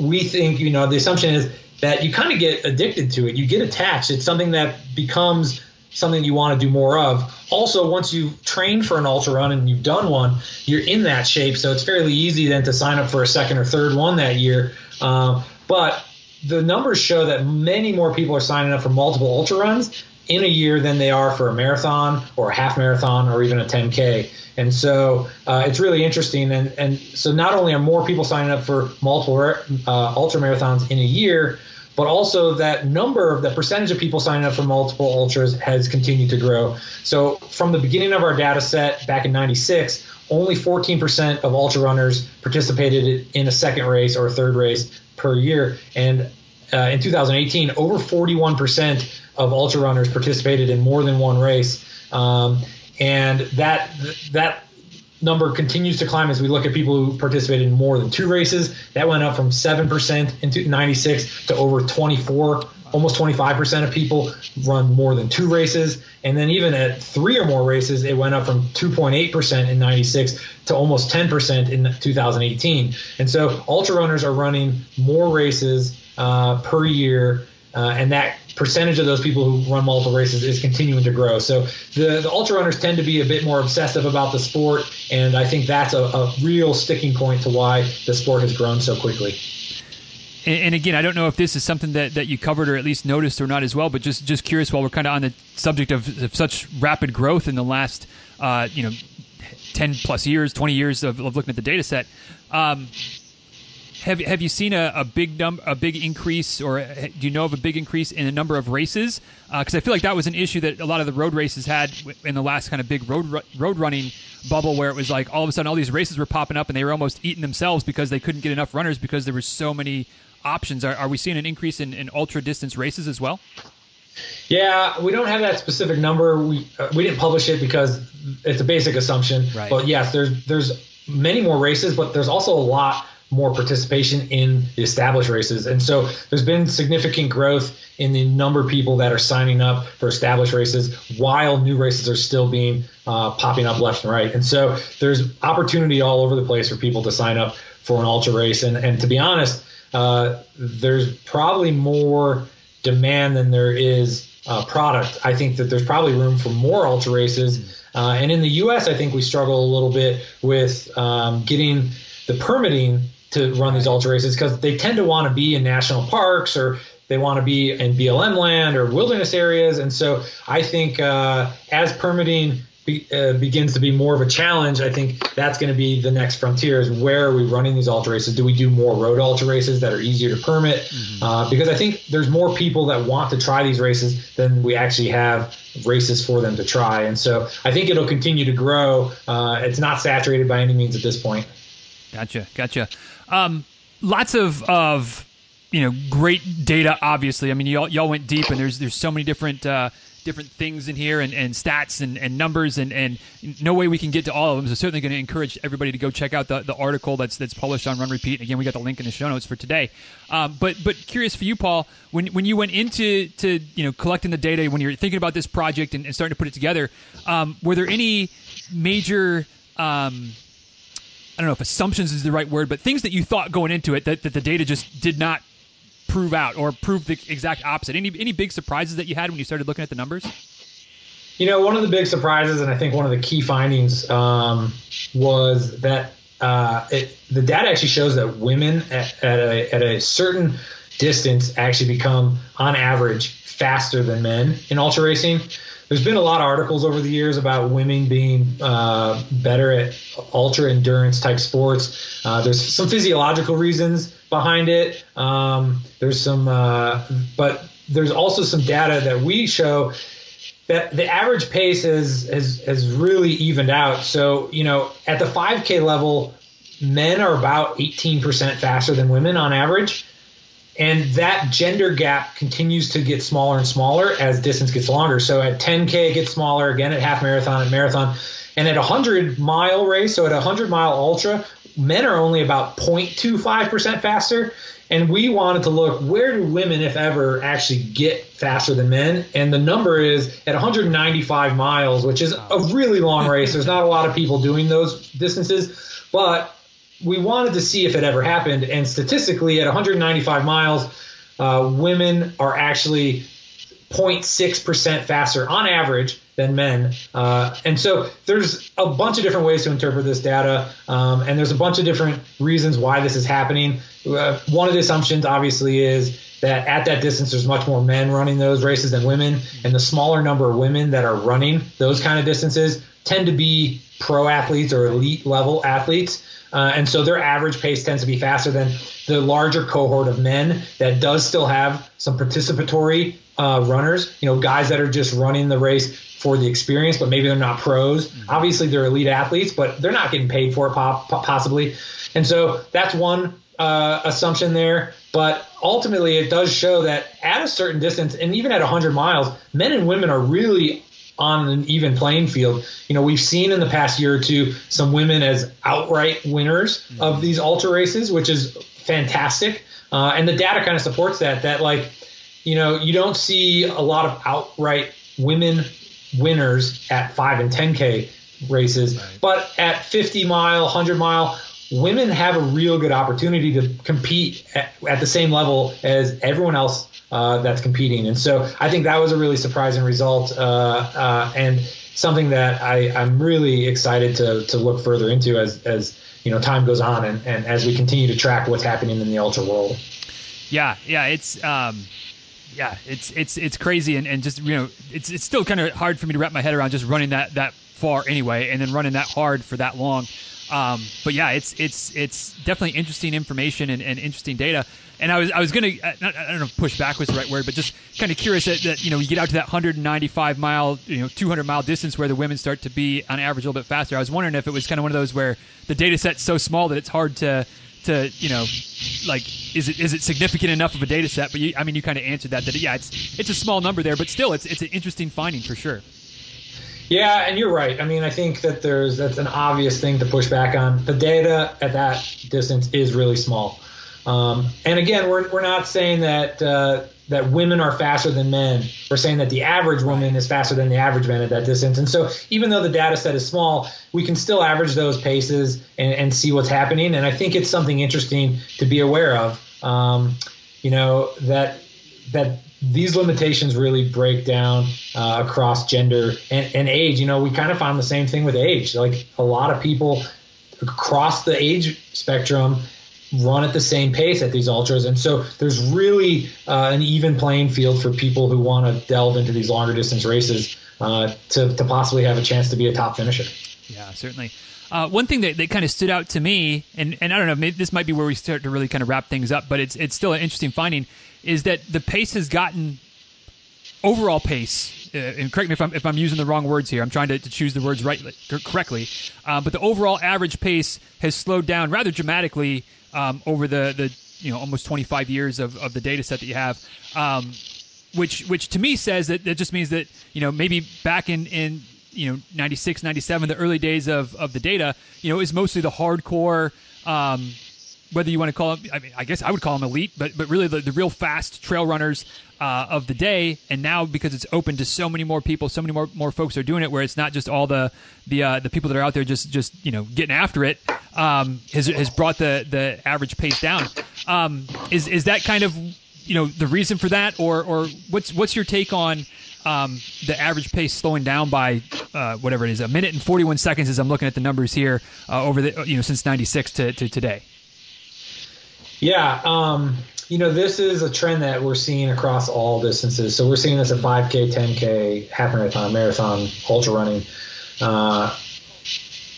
we think you know the assumption is that you kind of get addicted to it. You get attached. It's something that becomes something you want to do more of. Also, once you've trained for an ultra run and you've done one, you're in that shape, so it's fairly easy then to sign up for a second or third one that year. Uh, but the numbers show that many more people are signing up for multiple ultra runs in a year than they are for a marathon or a half marathon or even a 10K. And so uh, it's really interesting. And, and so not only are more people signing up for multiple uh, ultra marathons in a year, but also that number of the percentage of people signing up for multiple ultras has continued to grow. So from the beginning of our data set back in 96, only 14% of ultra runners participated in a second race or a third race per year. And uh, in 2018, over 41% of ultra runners participated in more than one race. Um, and that that number continues to climb as we look at people who participated in more than two races. That went up from 7% in 96 to over 24, almost 25% of people run more than two races. And then even at three or more races, it went up from 2.8% in 96 to almost 10% in 2018. And so ultra runners are running more races uh, per year. Uh, and that percentage of those people who run multiple races is continuing to grow. So the, the ultra runners tend to be a bit more obsessive about the sport, and I think that's a, a real sticking point to why the sport has grown so quickly. And, and again, I don't know if this is something that, that you covered or at least noticed or not as well, but just just curious while we're kind of on the subject of, of such rapid growth in the last, uh, you know, 10 plus years, 20 years of, of looking at the data set. Um, have have you seen a, a big num- a big increase, or do you know of a big increase in the number of races? Because uh, I feel like that was an issue that a lot of the road races had in the last kind of big road road running bubble, where it was like all of a sudden all these races were popping up and they were almost eating themselves because they couldn't get enough runners because there were so many options. Are, are we seeing an increase in, in ultra distance races as well? Yeah, we don't have that specific number. We uh, we didn't publish it because it's a basic assumption. Right. But yes, there's there's many more races, but there's also a lot more participation in the established races. And so there's been significant growth in the number of people that are signing up for established races while new races are still being uh, popping up left and right. And so there's opportunity all over the place for people to sign up for an ultra race. And, and to be honest, uh, there's probably more demand than there is uh, product. I think that there's probably room for more ultra races. Uh, and in the U.S., I think we struggle a little bit with um, getting the permitting to run these ultra races because they tend to want to be in national parks or they want to be in BLM land or wilderness areas. And so I think uh, as permitting be, uh, begins to be more of a challenge, I think that's going to be the next frontier is where are we running these ultra races? Do we do more road ultra races that are easier to permit? Mm-hmm. Uh, because I think there's more people that want to try these races than we actually have races for them to try. And so I think it'll continue to grow. Uh, it's not saturated by any means at this point. Gotcha, gotcha. Um, lots of of you know great data. Obviously, I mean y'all y'all went deep, and there's there's so many different. Uh, different things in here and, and stats and, and numbers and, and no way we can get to all of them. So certainly going to encourage everybody to go check out the, the article that's that's published on Run Repeat. Again, we got the link in the show notes for today. Um, but but curious for you, Paul, when when you went into to you know collecting the data, when you're thinking about this project and, and starting to put it together, um, were there any major um, I don't know if assumptions is the right word, but things that you thought going into it that, that the data just did not prove out or prove the exact opposite. Any any big surprises that you had when you started looking at the numbers? You know, one of the big surprises, and I think one of the key findings um, was that uh, it, the data actually shows that women at, at, a, at a certain distance actually become, on average, faster than men in ultra racing. There's been a lot of articles over the years about women being uh, better at ultra endurance type sports. Uh, there's some physiological reasons behind it. Um, there's some, uh, but there's also some data that we show that the average pace has, has has really evened out. So you know, at the 5K level, men are about 18% faster than women on average. And that gender gap continues to get smaller and smaller as distance gets longer. So at 10K, it gets smaller again at half marathon and marathon. And at a 100 mile race, so at a 100 mile ultra, men are only about 0.25% faster. And we wanted to look where do women, if ever, actually get faster than men? And the number is at 195 miles, which is a really long race. There's not a lot of people doing those distances, but we wanted to see if it ever happened. And statistically, at 195 miles, uh, women are actually 0.6% faster on average than men. Uh, and so there's a bunch of different ways to interpret this data, um, and there's a bunch of different reasons why this is happening. Uh, one of the assumptions, obviously, is that at that distance, there's much more men running those races than women, and the smaller number of women that are running those kind of distances tend to be pro athletes or elite level athletes. Uh, and so their average pace tends to be faster than the larger cohort of men that does still have some participatory uh, runners, you know, guys that are just running the race for the experience, but maybe they're not pros. Mm-hmm. Obviously, they're elite athletes, but they're not getting paid for it possibly. And so that's one uh, assumption there. But ultimately, it does show that at a certain distance, and even at 100 miles, men and women are really on an even playing field. You know, we've seen in the past year or two some women as outright winners mm-hmm. of these ultra races, which is fantastic. Uh, and the data kind of supports that. That like, you know, you don't see a lot of outright women winners at five and 10k races, right. but at 50 mile, 100 mile, women have a real good opportunity to compete at, at the same level as everyone else uh, that's competing. And so I think that was a really surprising result uh, uh, and something that I, I'm really excited to, to look further into as, as you know time goes on and, and as we continue to track what's happening in the ultra world. Yeah, yeah, it's um, yeah, it's it's it's crazy and, and just you know it's it's still kind of hard for me to wrap my head around just running that that far anyway and then running that hard for that long. Um, but yeah, it's it's it's definitely interesting information and, and interesting data. And I was I was gonna I don't know push back was the right word, but just kind of curious that, that you know you get out to that 195 mile you know 200 mile distance where the women start to be on average a little bit faster. I was wondering if it was kind of one of those where the data set's so small that it's hard to to you know like is it is it significant enough of a data set? But you, I mean you kind of answered that that yeah it's it's a small number there, but still it's it's an interesting finding for sure. Yeah, and you're right. I mean, I think that there's that's an obvious thing to push back on. The data at that distance is really small. Um, and again, we're, we're not saying that uh, that women are faster than men. We're saying that the average woman is faster than the average man at that distance. And so, even though the data set is small, we can still average those paces and, and see what's happening. And I think it's something interesting to be aware of. Um, you know that that these limitations really break down uh, across gender and, and age. You know, we kind of found the same thing with age. Like a lot of people across the age spectrum run at the same pace at these ultras, and so there's really uh, an even playing field for people who want to delve into these longer distance races uh, to to possibly have a chance to be a top finisher. Yeah, certainly. Uh, one thing that, that kind of stood out to me, and, and I don't know, this might be where we start to really kind of wrap things up, but it's it's still an interesting finding, is that the pace has gotten overall pace. Uh, and correct me if I'm if I'm using the wrong words here. I'm trying to, to choose the words right correctly, uh, but the overall average pace has slowed down rather dramatically um, over the the you know almost 25 years of, of the data set that you have. Um, which which to me says that that just means that you know maybe back in in you know 96 97 the early days of of the data you know is mostly the hardcore um, whether you want to call them I mean I guess I would call them elite but but really the, the real fast trail runners uh, of the day. And now because it's open to so many more people so many more more folks are doing it where it's not just all the the uh, the people that are out there just just you know getting after it um, has has brought the the average pace down. Um, is is that kind of you know the reason for that? Or or what's what's your take on um, the average pace slowing down by uh, whatever it is, a minute and 41 seconds as I'm looking at the numbers here uh, over the, you know, since 96 to, to today. Yeah. Um, you know, this is a trend that we're seeing across all distances. So we're seeing this at 5K, 10K, half marathon, marathon, ultra running. Uh,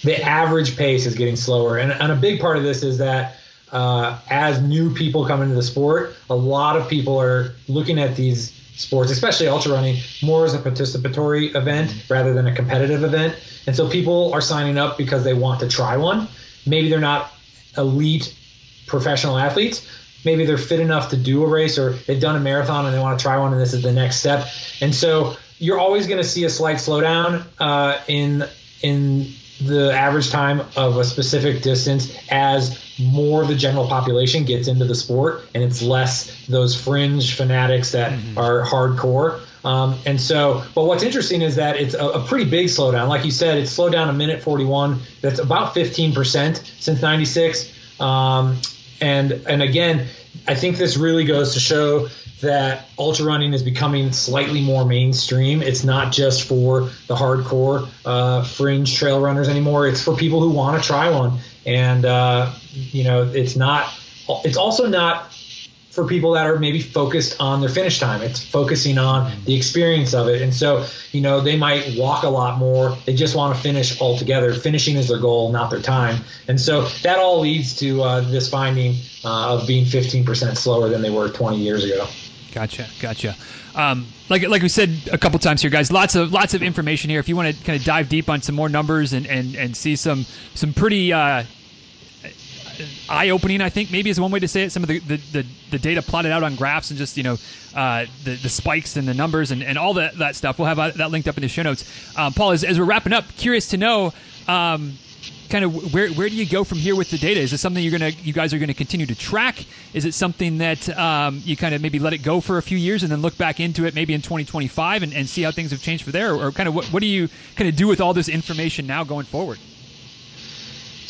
the average pace is getting slower, and, and a big part of this is that uh, as new people come into the sport, a lot of people are looking at these sports, especially ultra running, more as a participatory event rather than a competitive event. And so people are signing up because they want to try one. Maybe they're not elite professional athletes. Maybe they're fit enough to do a race or they've done a marathon and they want to try one and this is the next step. And so you're always going to see a slight slowdown uh, in in the average time of a specific distance as more of the general population gets into the sport and it's less those fringe fanatics that mm-hmm. are hardcore. Um, and so, but what's interesting is that it's a, a, pretty big slowdown. Like you said, it's slowed down a minute 41. That's about 15% since 96. Um, and, and again, I think this really goes to show that ultra running is becoming slightly more mainstream. It's not just for the hardcore uh, fringe trail runners anymore. It's for people who want to try one, and uh, you know, it's not. It's also not for people that are maybe focused on their finish time. It's focusing on the experience of it, and so you know they might walk a lot more. They just want to finish altogether. Finishing is their goal, not their time, and so that all leads to uh, this finding uh, of being 15% slower than they were 20 years ago. Gotcha, gotcha. Um, like like we said a couple times here, guys. Lots of lots of information here. If you want to kind of dive deep on some more numbers and and, and see some some pretty uh, eye opening, I think maybe is one way to say it. Some of the, the, the, the data plotted out on graphs and just you know uh, the the spikes and the numbers and, and all that that stuff. We'll have that linked up in the show notes. Um, Paul, as, as we're wrapping up, curious to know. Um, kind of where where do you go from here with the data? Is it something you're gonna you guys are gonna continue to track? Is it something that um, you kind of maybe let it go for a few years and then look back into it maybe in 2025 and, and see how things have changed for there, or, or kind of what what do you kind of do with all this information now going forward?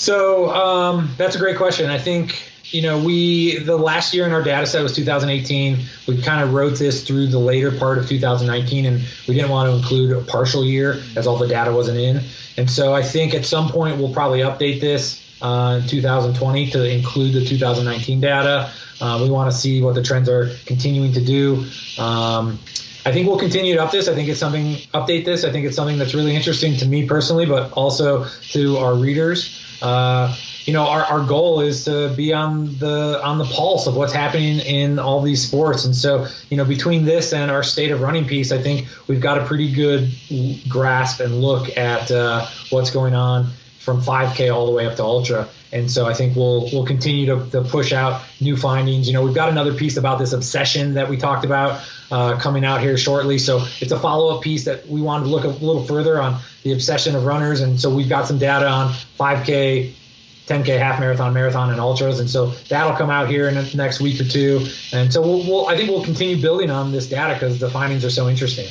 So um, that's a great question. I think you know we the last year in our data set was 2018 we kind of wrote this through the later part of 2019 and we didn't want to include a partial year as all the data wasn't in and so I think at some point we'll probably update this uh, in 2020 to include the 2019 data. Uh, we want to see what the trends are continuing to do. Um, I think we'll continue to up this. I think it's something update this. I think it's something that's really interesting to me personally, but also to our readers. Uh, you know, our, our goal is to be on the on the pulse of what's happening in all these sports. And so, you know, between this and our state of running piece, I think we've got a pretty good grasp and look at uh, what's going on from 5K all the way up to ultra. And so I think we'll we'll continue to, to push out new findings. You know, we've got another piece about this obsession that we talked about uh, coming out here shortly. So it's a follow up piece that we wanted to look a little further on the obsession of runners. And so we've got some data on 5K, 10K half marathon, marathon, and ultras. And so that'll come out here in the next week or two. And so we'll, we'll I think we'll continue building on this data because the findings are so interesting.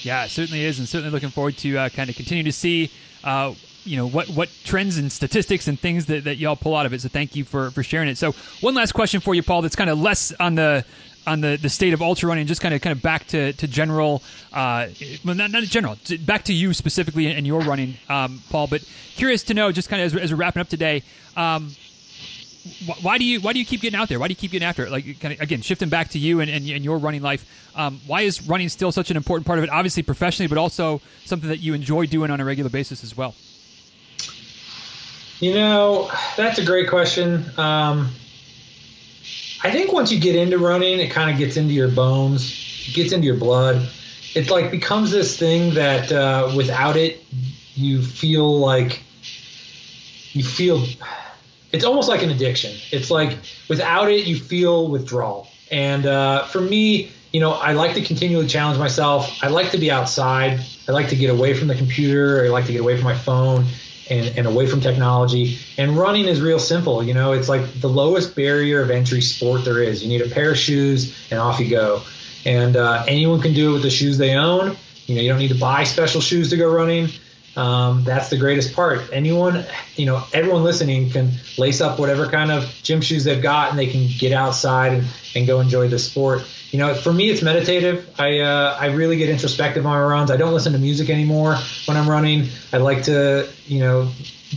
Yeah, it certainly is, and certainly looking forward to uh, kind of continue to see. Uh, you know what what trends and statistics and things that, that y'all pull out of it. So thank you for for sharing it. So one last question for you, Paul. That's kind of less on the on the, the state of ultra running, just kind of kind of back to to general, uh, well, not not general, back to you specifically and your running, um, Paul. But curious to know, just kind of as, as we're wrapping up today, um, why do you why do you keep getting out there? Why do you keep getting after it? Like kind of again shifting back to you and, and, and your running life. Um, why is running still such an important part of it? Obviously professionally, but also something that you enjoy doing on a regular basis as well. You know, that's a great question. Um, I think once you get into running, it kind of gets into your bones, gets into your blood. It like becomes this thing that uh, without it, you feel like you feel. It's almost like an addiction. It's like without it, you feel withdrawal. And uh, for me, you know, I like to continually challenge myself. I like to be outside. I like to get away from the computer. I like to get away from my phone and, and away from technology. And running is real simple. You know, it's like the lowest barrier of entry sport there is. You need a pair of shoes and off you go. And uh, anyone can do it with the shoes they own. You know, you don't need to buy special shoes to go running. Um, that's the greatest part. Anyone, you know, everyone listening can lace up whatever kind of gym shoes they've got and they can get outside and, and go enjoy the sport you know, for me, it's meditative. I uh, I really get introspective on my runs. I don't listen to music anymore when I'm running. I like to, you know,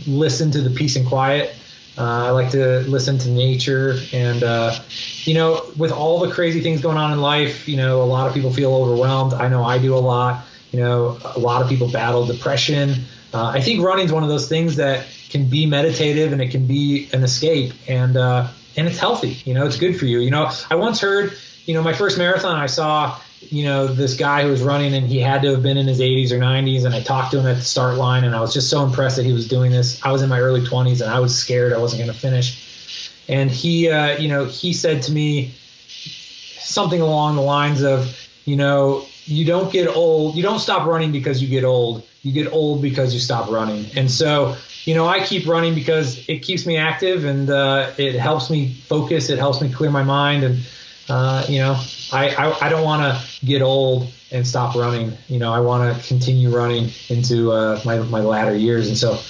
listen to the peace and quiet. Uh, I like to listen to nature, and uh, you know, with all the crazy things going on in life, you know, a lot of people feel overwhelmed. I know I do a lot. You know, a lot of people battle depression. Uh, I think running is one of those things that can be meditative and it can be an escape, and uh, and it's healthy. You know, it's good for you. You know, I once heard, you know, my first marathon, I saw you know, this guy who was running and he had to have been in his 80s or 90s. And I talked to him at the start line and I was just so impressed that he was doing this. I was in my early 20s and I was scared I wasn't going to finish. And he, uh, you know, he said to me something along the lines of, you know, you don't get old, you don't stop running because you get old. You get old because you stop running. And so, you know, I keep running because it keeps me active and uh, it helps me focus. It helps me clear my mind. And, uh, you know, I, I, I don't want to get old and stop running. You know, I want to continue running into uh, my my latter years, and so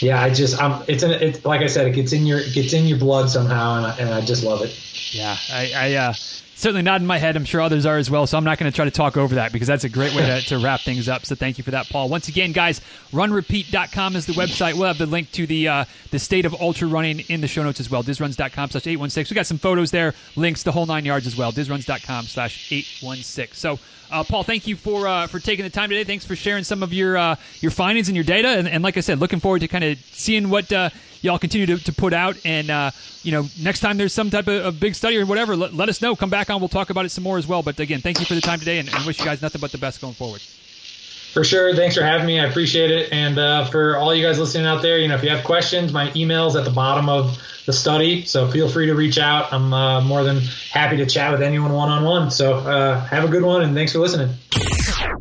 yeah, I just I'm it's an it's like I said, it gets in your it gets in your blood somehow, and I, and I just love it. Yeah, I, I uh, certainly not in my head. I'm sure others are as well. So I'm not going to try to talk over that because that's a great way to, to, wrap things up. So thank you for that, Paul. Once again, guys, runrepeat.com is the website. We'll have the link to the uh, the state of ultra running in the show notes as well. Dizruns.com slash 816. We got some photos there, links, the whole nine yards as well. Dizruns.com slash 816. So, uh, Paul, thank you for uh, for taking the time today. Thanks for sharing some of your uh, your findings and your data. And, and, like I said, looking forward to kind of seeing what uh, y'all continue to, to put out. And, uh, you know, next time there's some type of, of big study or whatever, let, let, us know. Come back on. We'll talk about it some more as well. But again, thank you for the time today and, and wish you guys nothing but the best going forward. For sure. Thanks for having me. I appreciate it. And uh, for all you guys listening out there, you know, if you have questions, my email's at the bottom of the study. So feel free to reach out. I'm uh, more than happy to chat with anyone one on one. So uh, have a good one and thanks for listening.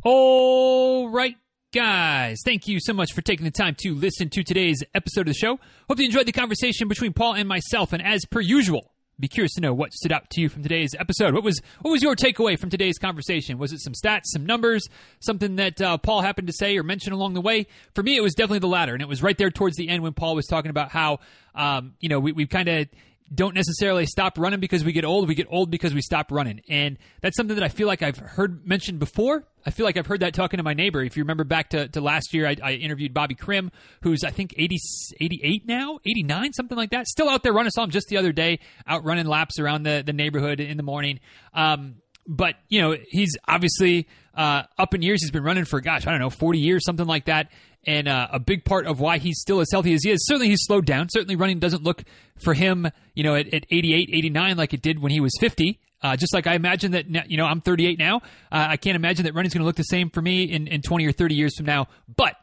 All right guys, thank you so much for taking the time to listen to today's episode of the show. Hope you enjoyed the conversation between Paul and myself, and as per usual, be curious to know what stood out to you from today's episode. What was what was your takeaway from today's conversation? Was it some stats, some numbers, something that uh, Paul happened to say or mention along the way? For me, it was definitely the latter, and it was right there towards the end when Paul was talking about how um, you know we, we've kind of don't necessarily stop running because we get old. We get old because we stop running. And that's something that I feel like I've heard mentioned before. I feel like I've heard that talking to my neighbor. If you remember back to, to last year, I, I interviewed Bobby Krim, who's I think 80, 88 now, 89, something like that. Still out there running. I saw him just the other day out running laps around the, the neighborhood in the morning. Um, but, you know, he's obviously uh, up in years. He's been running for, gosh, I don't know, 40 years, something like that. And uh, a big part of why he's still as healthy as he is, certainly he's slowed down. Certainly running doesn't look for him, you know, at, at 88, 89 like it did when he was 50. Uh, just like I imagine that, you know, I'm 38 now. Uh, I can't imagine that running's going to look the same for me in, in 20 or 30 years from now. But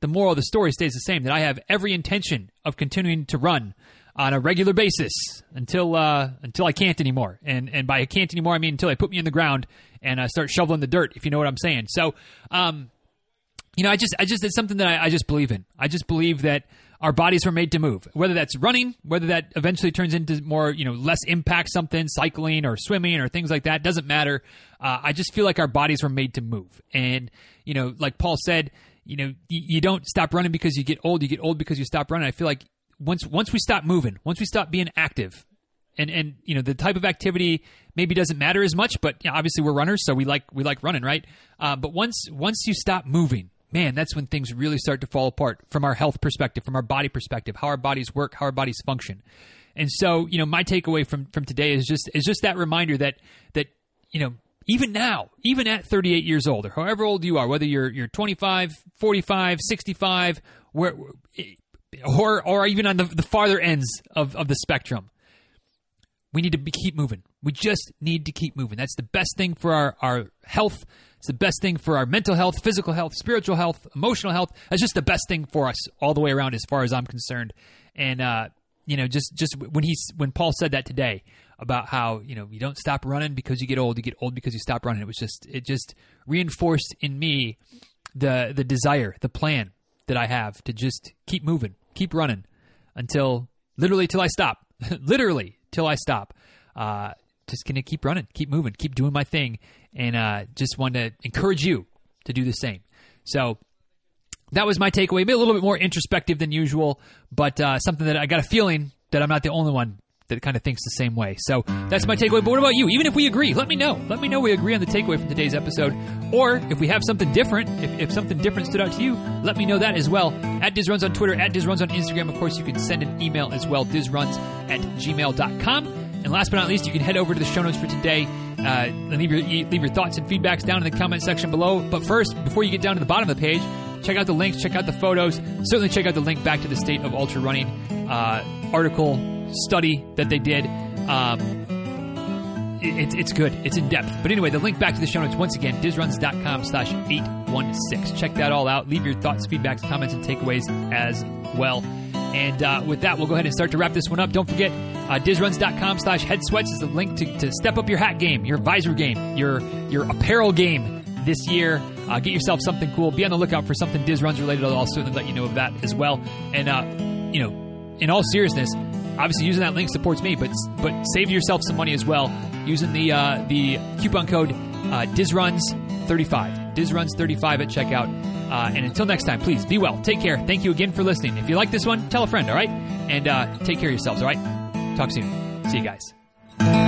the moral of the story stays the same that I have every intention of continuing to run on a regular basis until uh, until I can't anymore. And and by I can't anymore, I mean until I put me in the ground and I start shoveling the dirt, if you know what I'm saying. So, um, you know, I just I just it's something that I, I just believe in. I just believe that our bodies were made to move. Whether that's running, whether that eventually turns into more, you know, less impact something, cycling or swimming or things like that, doesn't matter. Uh, I just feel like our bodies were made to move. And, you know, like Paul said, you know, you, you don't stop running because you get old. You get old because you stop running. I feel like once once we stop moving, once we stop being active, and and you know the type of activity maybe doesn't matter as much, but you know, obviously we're runners, so we like we like running, right? Uh, but once once you stop moving, man, that's when things really start to fall apart from our health perspective, from our body perspective, how our bodies work, how our bodies function. And so, you know, my takeaway from from today is just is just that reminder that that you know even now, even at 38 years old, or however old you are, whether you're you're 25, 45, 65, where or or even on the, the farther ends of, of the spectrum, we need to be, keep moving. We just need to keep moving. That's the best thing for our, our health. It's the best thing for our mental health, physical health, spiritual health, emotional health. It's just the best thing for us all the way around, as far as I'm concerned. And uh, you know, just just when he's when Paul said that today about how you know you don't stop running because you get old, you get old because you stop running. It was just it just reinforced in me the the desire, the plan that I have to just keep moving, keep running until literally till I stop, literally till I stop. Uh, just gonna keep running, keep moving, keep doing my thing, and uh, just want to encourage you to do the same. So that was my takeaway. Maybe a little bit more introspective than usual, but uh, something that I got a feeling that I'm not the only one that kind of thinks the same way. So that's my takeaway. But what about you? Even if we agree, let me know. Let me know we agree on the takeaway from today's episode. Or if we have something different, if, if something different stood out to you, let me know that as well. At DizRuns on Twitter, at DizRuns on Instagram. Of course, you can send an email as well, dizruns at gmail.com. And last but not least, you can head over to the show notes for today uh, and leave your, leave your thoughts and feedbacks down in the comment section below. But first, before you get down to the bottom of the page, check out the links, check out the photos. Certainly check out the link back to the State of Ultra Running uh, article study that they did. Um, it, it's good. It's in depth. But anyway, the link back to the show notes, once again, dizruns.com slash 816. Check that all out. Leave your thoughts, feedbacks, comments, and takeaways as well. And uh, with that, we'll go ahead and start to wrap this one up. Don't forget, uh, dizruns.com slash headsweats is the link to, to step up your hat game, your visor game, your, your apparel game this year. Uh, get yourself something cool. Be on the lookout for something Diz Runs related. I'll certainly let you know of that as well. And, uh, you know, in all seriousness, obviously using that link supports me, but but save yourself some money as well using the uh, the coupon code uh, DizRuns35. DizRuns35 at checkout. Uh, and until next time, please be well. Take care. Thank you again for listening. If you like this one, tell a friend, all right? And uh, take care of yourselves, all right? Talk soon. See you guys.